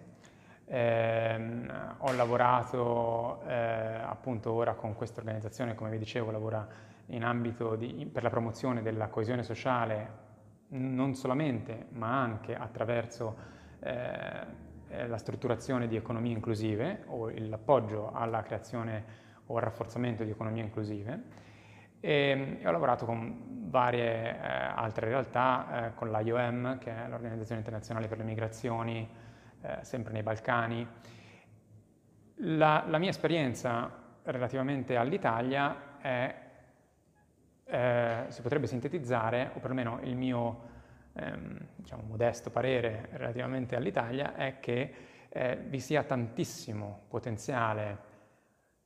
Speaker 1: Eh, ho lavorato eh, appunto ora con questa organizzazione, come vi dicevo, lavora in ambito di, per la promozione della coesione sociale non solamente, ma anche attraverso eh, eh la strutturazione di economie inclusive o l'appoggio alla creazione o al rafforzamento di economie inclusive. E, e ho lavorato con varie eh, altre realtà, eh, con l'IOM, che è l'Organizzazione Internazionale per le Migrazioni, eh, sempre nei Balcani. La, la, mia esperienza relativamente all'Italia è, eh, si potrebbe sintetizzare, o perlomeno il mio ehm, diciamo, modesto parere relativamente all'Italia, è che eh, vi sia tantissimo potenziale,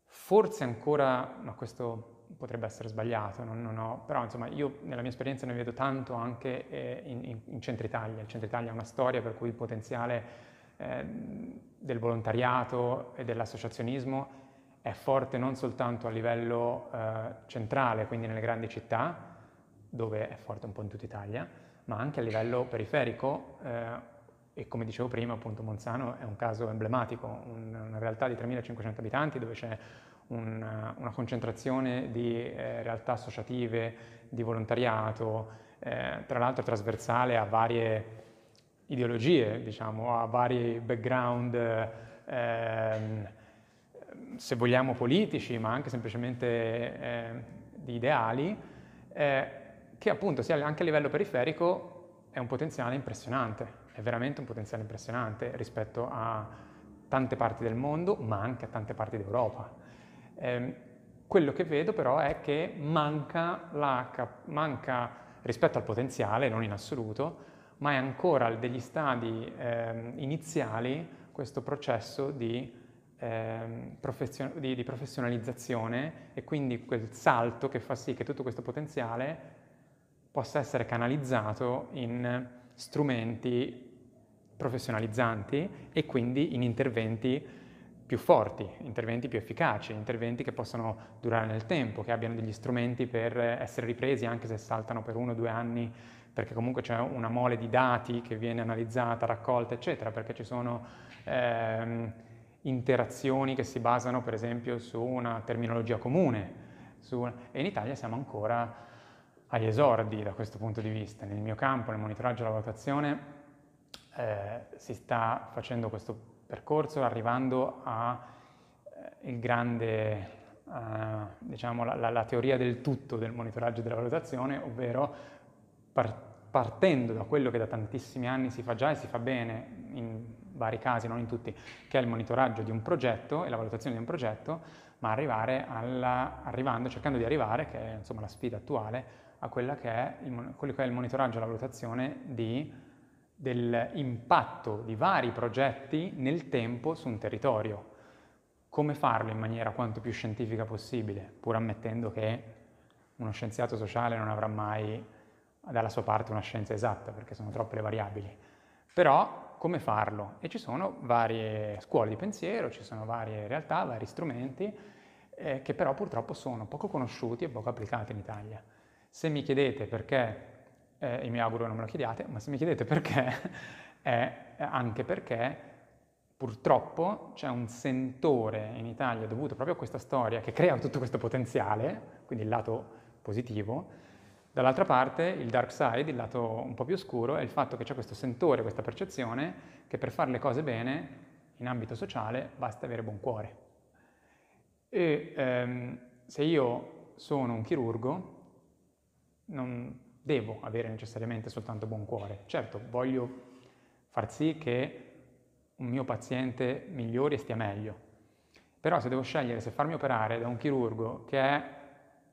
Speaker 1: forse ancora, ma questo potrebbe essere sbagliato, non, non ho, però insomma io nella mia esperienza ne vedo tanto anche eh, in, in, in Centro Italia. Il Centro Italia ha una storia per cui il potenziale eh, del volontariato e dell'associazionismo è forte non soltanto a livello eh, centrale, quindi nelle grandi città, dove è forte un po' in tutta Italia, ma anche a livello periferico eh, e come dicevo prima appunto Monzano è un caso emblematico, un, una realtà di 3.500 abitanti dove c'è un, una concentrazione di eh, realtà associative, di volontariato, eh, tra l'altro trasversale a varie ideologie, diciamo, a vari background, ehm, se vogliamo politici, ma anche semplicemente eh, di ideali, eh, che appunto sia anche a livello periferico è un potenziale impressionante, è veramente un potenziale impressionante rispetto a tante parti del mondo, ma anche a tante parti d'Europa. Eh, quello che vedo però è che manca, manca rispetto al potenziale, non in assoluto, ma è ancora degli stadi eh, iniziali questo processo di, eh, profession- di, di, professionalizzazione e quindi quel salto che fa sì che tutto questo potenziale possa essere canalizzato in strumenti professionalizzanti e quindi in interventi più forti, interventi più efficaci, interventi che possano durare nel tempo, che abbiano degli strumenti per essere ripresi anche se saltano per uno o due anni, perché comunque c'è una mole di dati che viene analizzata, raccolta, eccetera, perché ci sono ehm, interazioni che si basano per esempio su una terminologia comune. Su, e in Italia siamo ancora agli esordi da questo punto di vista. Nel mio campo, nel monitoraggio e la valutazione, eh, si sta facendo questo percorso arrivando al eh, grande, uh, diciamo, la, la, la, teoria del tutto del monitoraggio e della valutazione, ovvero par- partendo da quello che da tantissimi anni si fa già e si fa bene in vari casi, non in tutti, che è il monitoraggio di un progetto e la valutazione di un progetto, ma alla, arrivando, cercando di arrivare, che è insomma la sfida attuale, a quella che è il, quello che è il monitoraggio e la valutazione di dell'impatto di vari progetti nel tempo su un territorio. Come farlo in maniera quanto più scientifica possibile, pur ammettendo che uno scienziato sociale non avrà mai dalla sua parte una scienza esatta, perché sono troppe le variabili. Però come farlo? E ci sono varie scuole di pensiero, ci sono varie realtà, vari strumenti, eh, che però purtroppo sono poco conosciuti e poco applicati in Italia. Se mi chiedete perché eh, e mi auguro non me lo chiediate, ma se mi chiedete perché, è anche perché purtroppo c'è un sentore in Italia dovuto proprio a questa storia che crea tutto questo potenziale, quindi il lato positivo, dall'altra parte il dark side, il lato un po' più oscuro, è il fatto che c'è questo sentore, questa percezione che per fare le cose bene in ambito sociale basta avere buon cuore. E ehm, se io sono un chirurgo, non, devo avere necessariamente soltanto buon cuore. Certo, voglio far sì che un mio paziente migliori e stia meglio. Però se devo scegliere se farmi operare da un chirurgo che è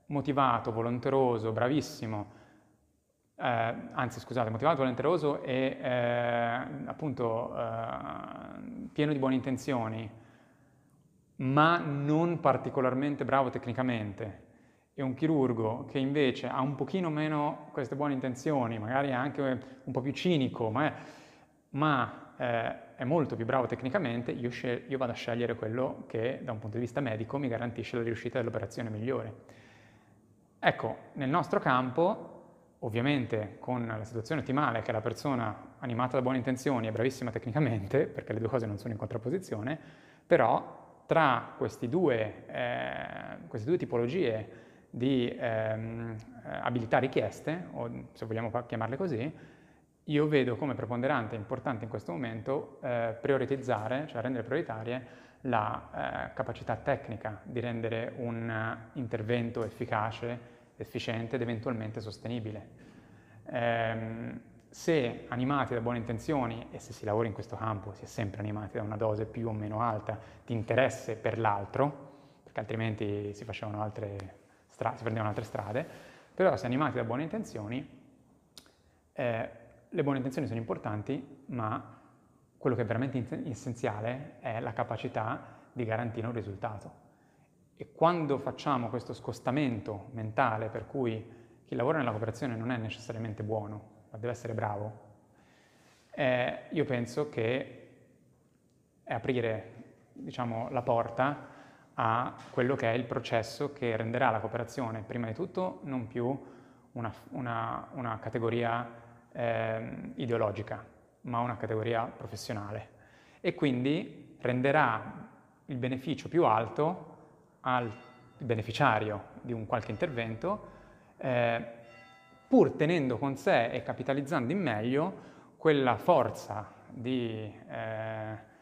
Speaker 1: motivato, volonteroso, bravissimo, eh, anzi scusate, motivato, volonteroso e eh, appunto eh, pieno di buone intenzioni, ma non particolarmente bravo tecnicamente, e un chirurgo che invece ha un pochino meno queste buone intenzioni, magari anche un po' più cinico, ma, è, ma eh, è molto più bravo tecnicamente, io, scel- io, vado a scegliere quello che da un punto di vista medico mi garantisce la riuscita dell'operazione migliore. Ecco, nel nostro campo, ovviamente con la situazione ottimale che la persona animata da buone intenzioni è bravissima tecnicamente, perché le due cose non sono in contrapposizione, però tra due, eh, queste due tipologie di ehm, eh, abilità richieste, o se vogliamo chiamarle così, io vedo come preponderante e importante in questo momento eh, prioritizzare, cioè rendere prioritarie la eh, capacità tecnica di rendere un intervento efficace, efficiente ed eventualmente sostenibile. Ehm, se animati da buone intenzioni e se si lavora in questo campo si è sempre animati da una dose più o meno alta di interesse per l'altro, perché altrimenti si facevano altre stra- si prendevano altre strade, però se animati da buone intenzioni, eh, le buone intenzioni sono importanti, ma quello che è veramente essenziale è la capacità di garantire un risultato. E quando facciamo questo scostamento mentale per cui chi lavora nella cooperazione non è necessariamente buono, ma deve essere bravo, eh, io penso che è aprire diciamo, la porta a quello che è il processo che renderà la cooperazione, prima di tutto, non più una, una, una categoria eh, ideologica, ma una categoria professionale. E quindi renderà il beneficio più alto al beneficiario di un qualche intervento, eh, pur tenendo con sé e capitalizzando in meglio quella forza di eh,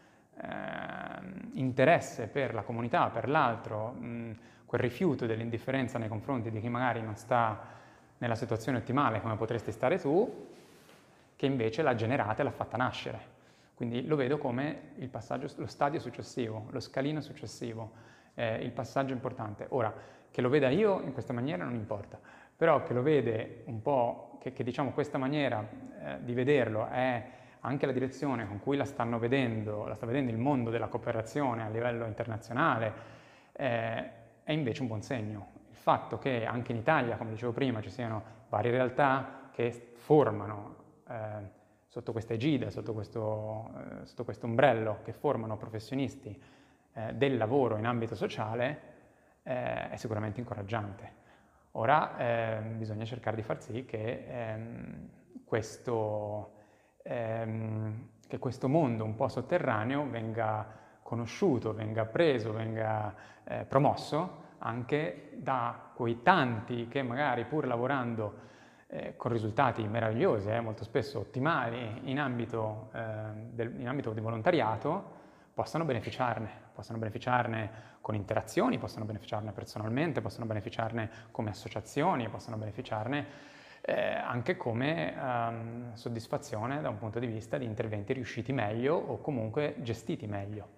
Speaker 1: interesse per la comunità, per l'altro, mh, quel rifiuto dell'indifferenza nei confronti di chi magari non sta nella situazione ottimale come potresti stare tu, che invece l'ha generata e l'ha fatta nascere. Quindi lo vedo come lo stadio successivo, lo scalino successivo, eh, il passaggio importante. Ora, che lo veda io in questa maniera non importa, però che lo vede un po', che, che diciamo questa maniera eh, di vederlo è anche la direzione con cui la stanno vedendo, la sta vedendo il mondo della cooperazione a livello internazionale, eh, è invece un buon segno. Il fatto che anche in Italia, come dicevo prima, ci siano varie realtà che formano eh, sotto questa egida, sotto questo, eh, sotto questo ombrello, che formano professionisti eh, del lavoro in ambito sociale, eh, è sicuramente incoraggiante. Ora ehm, bisogna cercare di far sì che, ehm, questo, ehm, che questo mondo un po' sotterraneo venga conosciuto, venga preso, venga eh, promosso anche da quei tanti che magari pur lavorando eh, con risultati meravigliosi, eh, molto spesso ottimali in ambito, eh, del, in ambito di volontariato, possano beneficiarne, possano beneficiarne con interazioni, possono beneficiarne personalmente, possono beneficiarne come associazioni, possono beneficiarne eh, anche come um, soddisfazione da un punto di vista di interventi riusciti meglio o comunque gestiti meglio.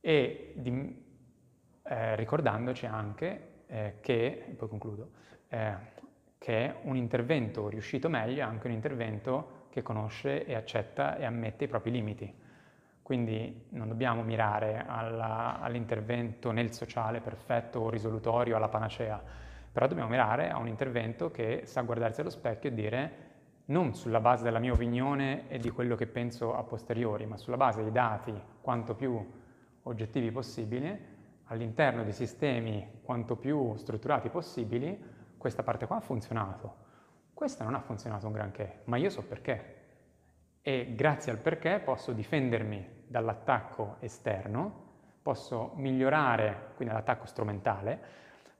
Speaker 1: E di, eh, ricordandoci anche eh, che, poi concludo, eh, che un intervento riuscito meglio è anche un intervento che conosce e accetta e ammette i propri limiti. Quindi non dobbiamo mirare alla, all'intervento nel sociale perfetto o risolutorio, alla panacea, però dobbiamo mirare a un intervento che sa guardarsi allo specchio e dire non sulla base della mia opinione e di quello che penso a posteriori, ma sulla base dei dati quanto più oggettivi possibili, all'interno di sistemi quanto più strutturati possibili, questa parte qua ha funzionato, questa non ha funzionato un granché, ma io so perché. E grazie al perché posso difendermi dall'attacco esterno, posso migliorare, quindi l'attacco strumentale,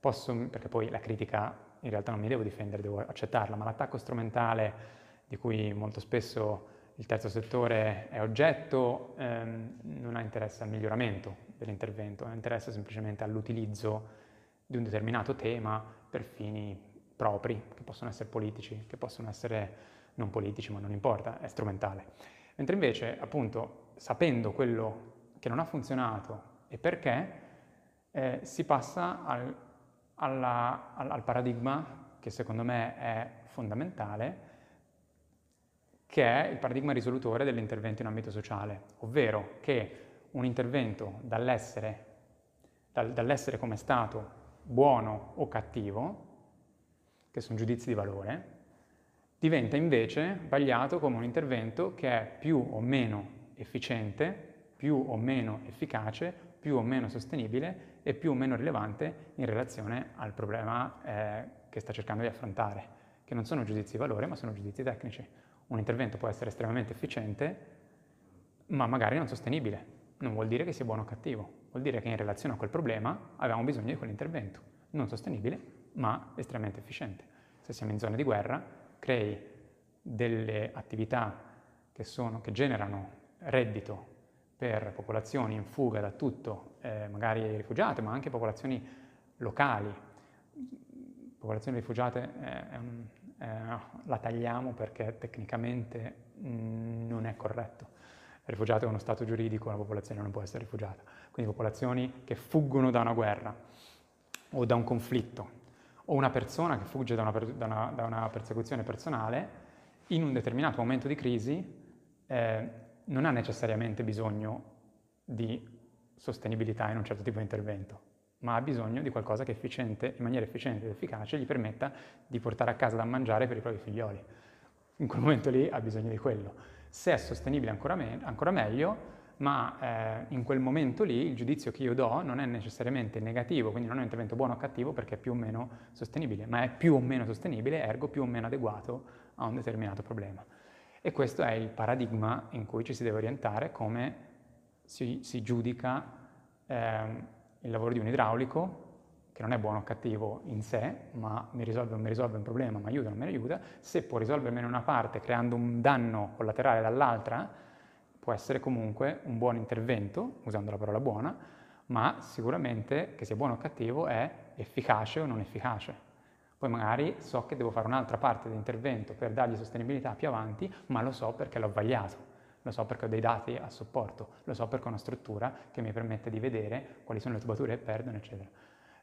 Speaker 1: posso, perché poi la critica in realtà non mi devo difendere, devo accettarla, ma l'attacco strumentale di cui molto spesso il terzo settore è oggetto ehm, non ha interesse al miglioramento dell'intervento, ha interesse semplicemente all'utilizzo di un determinato tema per fini propri, che possono essere politici, che possono essere non politici, ma non importa, è strumentale. Mentre invece, appunto, sapendo quello che non ha funzionato e perché, eh, si passa al, alla, al, paradigma che secondo me è fondamentale, che è il paradigma risolutore dell'intervento in ambito sociale, ovvero che un intervento dall'essere, dal, dall'essere come stato buono o cattivo, che sono giudizi di valore, diventa invece vagliato come un intervento che è più o meno efficiente, più o meno efficace, più o meno sostenibile e più o meno rilevante in relazione al problema eh, che sta cercando di affrontare, che non sono giudizi di valore ma sono giudizi tecnici. Un intervento può essere estremamente efficiente ma magari non sostenibile. Non vuol dire che sia buono o cattivo, vuol dire che in relazione a quel problema avevamo bisogno di quell'intervento, non sostenibile ma estremamente efficiente. Se siamo in zone di guerra crei delle attività che, sono, che generano reddito per popolazioni in fuga da tutto, eh, magari rifugiate, ma anche popolazioni locali. Popolazioni rifugiate eh, eh, la tagliamo perché tecnicamente mh, mm, non è corretto. Rifugiato è uno stato giuridico, una popolazione non può essere rifugiata. Quindi popolazioni che fuggono da una guerra o da un conflitto o una persona che fugge da una, da una, da una persecuzione personale, in un determinato momento di crisi eh, non ha necessariamente bisogno di sostenibilità in un certo tipo di intervento, ma ha bisogno di qualcosa che efficiente, in maniera efficiente ed efficace gli permetta di portare a casa da mangiare per i propri figlioli. In quel momento lì ha bisogno di quello. Se è sostenibile ancora, me- ancora meglio, ma eh, in quel momento lì il giudizio che io do non è necessariamente negativo, quindi non è un intervento buono o cattivo perché è più o meno sostenibile, ma è più o meno sostenibile, ergo più o meno adeguato a un determinato problema. E questo è il paradigma in cui ci si deve orientare come si, si giudica eh, il lavoro di un idraulico, che non è buono o cattivo in sé, ma mi risolve o mi risolve un problema, mi aiuta o non mi aiuta, se può risolvermene una parte creando un danno collaterale dall'altra, può essere comunque un buon intervento, usando la parola buona, ma sicuramente che sia buono o cattivo è efficace o non efficace. Poi magari so che devo fare un'altra parte di intervento per dargli sostenibilità più avanti, ma lo so perché l'ho vagliato lo so perché ho dei dati a supporto, lo so perché ho una struttura che mi permette di vedere quali sono le tubature che perdono, eccetera.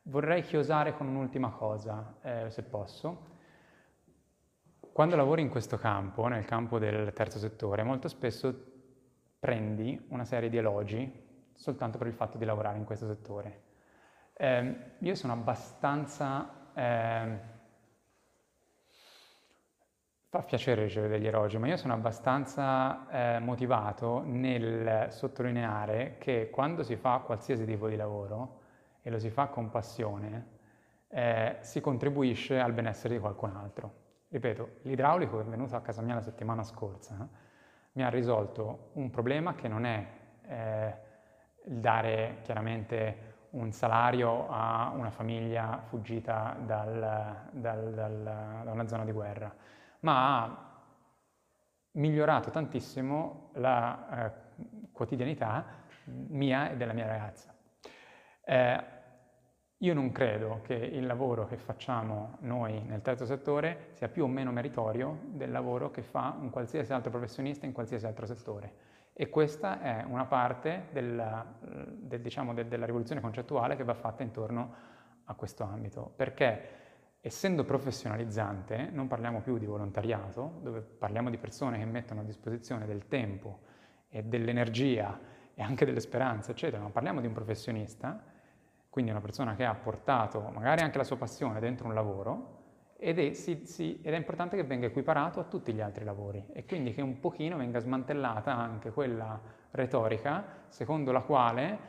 Speaker 1: Vorrei chiosare con un'ultima cosa, eh, se posso. Quando lavori in questo campo, nel campo del terzo settore, molto spesso prendi una serie di elogi soltanto per il fatto di lavorare in questo settore. Eh, io sono abbastanza... Eh, Fa piacere ricevere degli elogi, ma io sono abbastanza eh, motivato nel sottolineare che quando si fa qualsiasi tipo di lavoro e lo si fa con passione, eh, si contribuisce al benessere di qualcun altro. Ripeto, l'idraulico che è venuto a casa mia la settimana scorsa mi ha risolto un problema che non è eh, il dare chiaramente un salario a una famiglia fuggita dal, dal, dal, da una zona di guerra ma ha migliorato tantissimo la eh, quotidianità mia e della mia ragazza. Eh, io non credo che il lavoro che facciamo noi nel terzo settore sia più o meno meritorio del lavoro che fa un qualsiasi altro professionista in qualsiasi altro settore. E questa è una parte della, del, diciamo, de, della rivoluzione concettuale che va fatta intorno a questo ambito. Perché essendo professionalizzante, non parliamo più di volontariato, dove parliamo di persone che mettono a disposizione del tempo e dell'energia e anche delle speranze, eccetera, ma parliamo di un professionista, quindi una persona che ha portato magari anche la sua passione dentro un lavoro ed è, si, si, ed è importante che venga equiparato a tutti gli altri lavori e quindi che un pochino venga smantellata anche quella retorica secondo la quale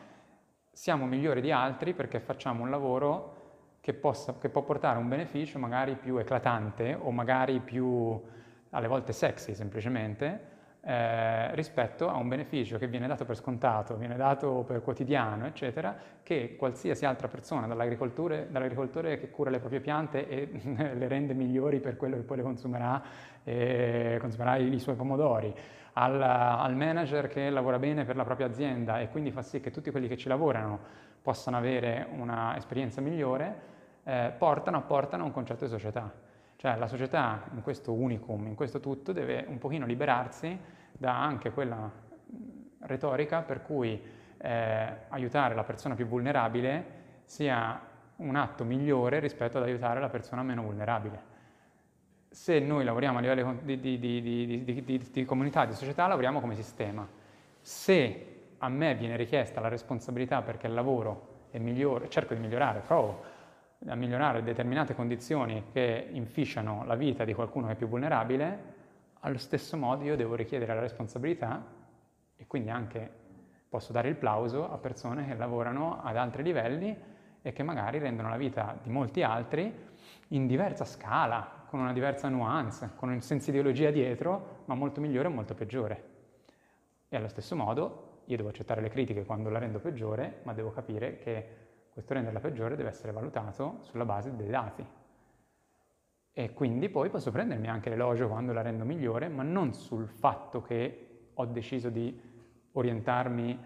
Speaker 1: siamo migliori di altri perché facciamo un lavoro che, possa, che può portare un beneficio magari più eclatante o magari più alle volte sexy semplicemente, eh, rispetto a un beneficio che viene dato per scontato, viene dato per quotidiano, eccetera, che qualsiasi altra persona, dall'agricoltore, che cura le proprie piante e le rende migliori per quello che poi le consumerà, eh, consumerà i, i, suoi pomodori, al, al manager che lavora bene per la propria azienda e quindi fa sì che tutti quelli che ci lavorano possano avere un'esperienza migliore, eh, portano, apportano un concetto di società. Cioè la società in questo unicum, in questo tutto, deve un pochino liberarsi da anche quella retorica per cui eh, aiutare la persona più vulnerabile sia un atto migliore rispetto ad aiutare la persona meno vulnerabile. Se noi lavoriamo a livello di, di, di, di comunità, di società, lavoriamo come sistema. Se a me viene richiesta la responsabilità perché il lavoro è migliore, cerco di migliorare, provo a migliorare determinate condizioni che inficiano la vita di qualcuno che è più vulnerabile, allo stesso modo io devo richiedere la responsabilità e quindi anche posso dare il plauso a persone che lavorano ad altri livelli e che magari rendono la vita di molti altri in diversa scala, con una diversa nuance, con un senso ideologia dietro, ma molto migliore e molto peggiore. E allo stesso modo io devo accettare le critiche quando la rendo peggiore, ma devo capire che questo renderla peggiore deve essere valutato sulla base dei dati. E quindi poi posso prendermi anche l'elogio quando la rendo migliore, ma non sul fatto che ho deciso di orientarmi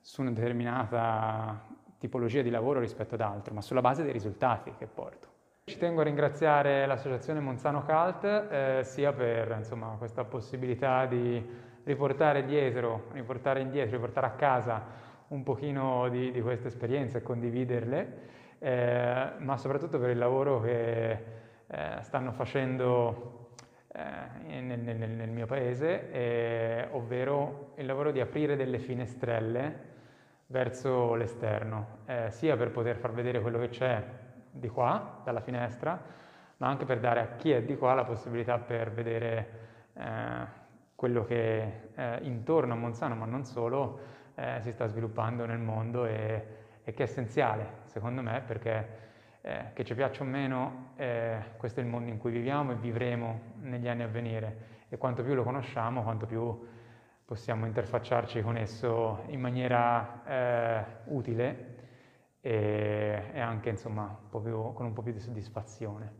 Speaker 1: su una determinata tipologia di lavoro rispetto ad altro, ma sulla base dei risultati che porto. Ci tengo a ringraziare l'associazione Monzano Cult eh, sia per insomma, questa possibilità di riportare dietro, riportare indietro, riportare a casa un pochino di, di queste esperienze e condividerle, eh, ma soprattutto per il lavoro che eh, stanno facendo eh, nel, nel, nel, mio paese, eh, ovvero il lavoro di aprire delle finestrelle verso l'esterno, eh, sia per poter far vedere quello che c'è di qua, dalla finestra, ma anche per dare a chi è di qua la possibilità per vedere eh, quello che eh, intorno a Monzano, ma non solo, eh, si sta sviluppando nel mondo e, e, che è essenziale, secondo me, perché eh, che ci piaccia o meno, eh, questo è il mondo in cui viviamo e vivremo negli anni a venire e quanto più lo conosciamo, quanto più possiamo interfacciarci con esso in maniera eh, utile e, e anche insomma un più, con un po' più di soddisfazione.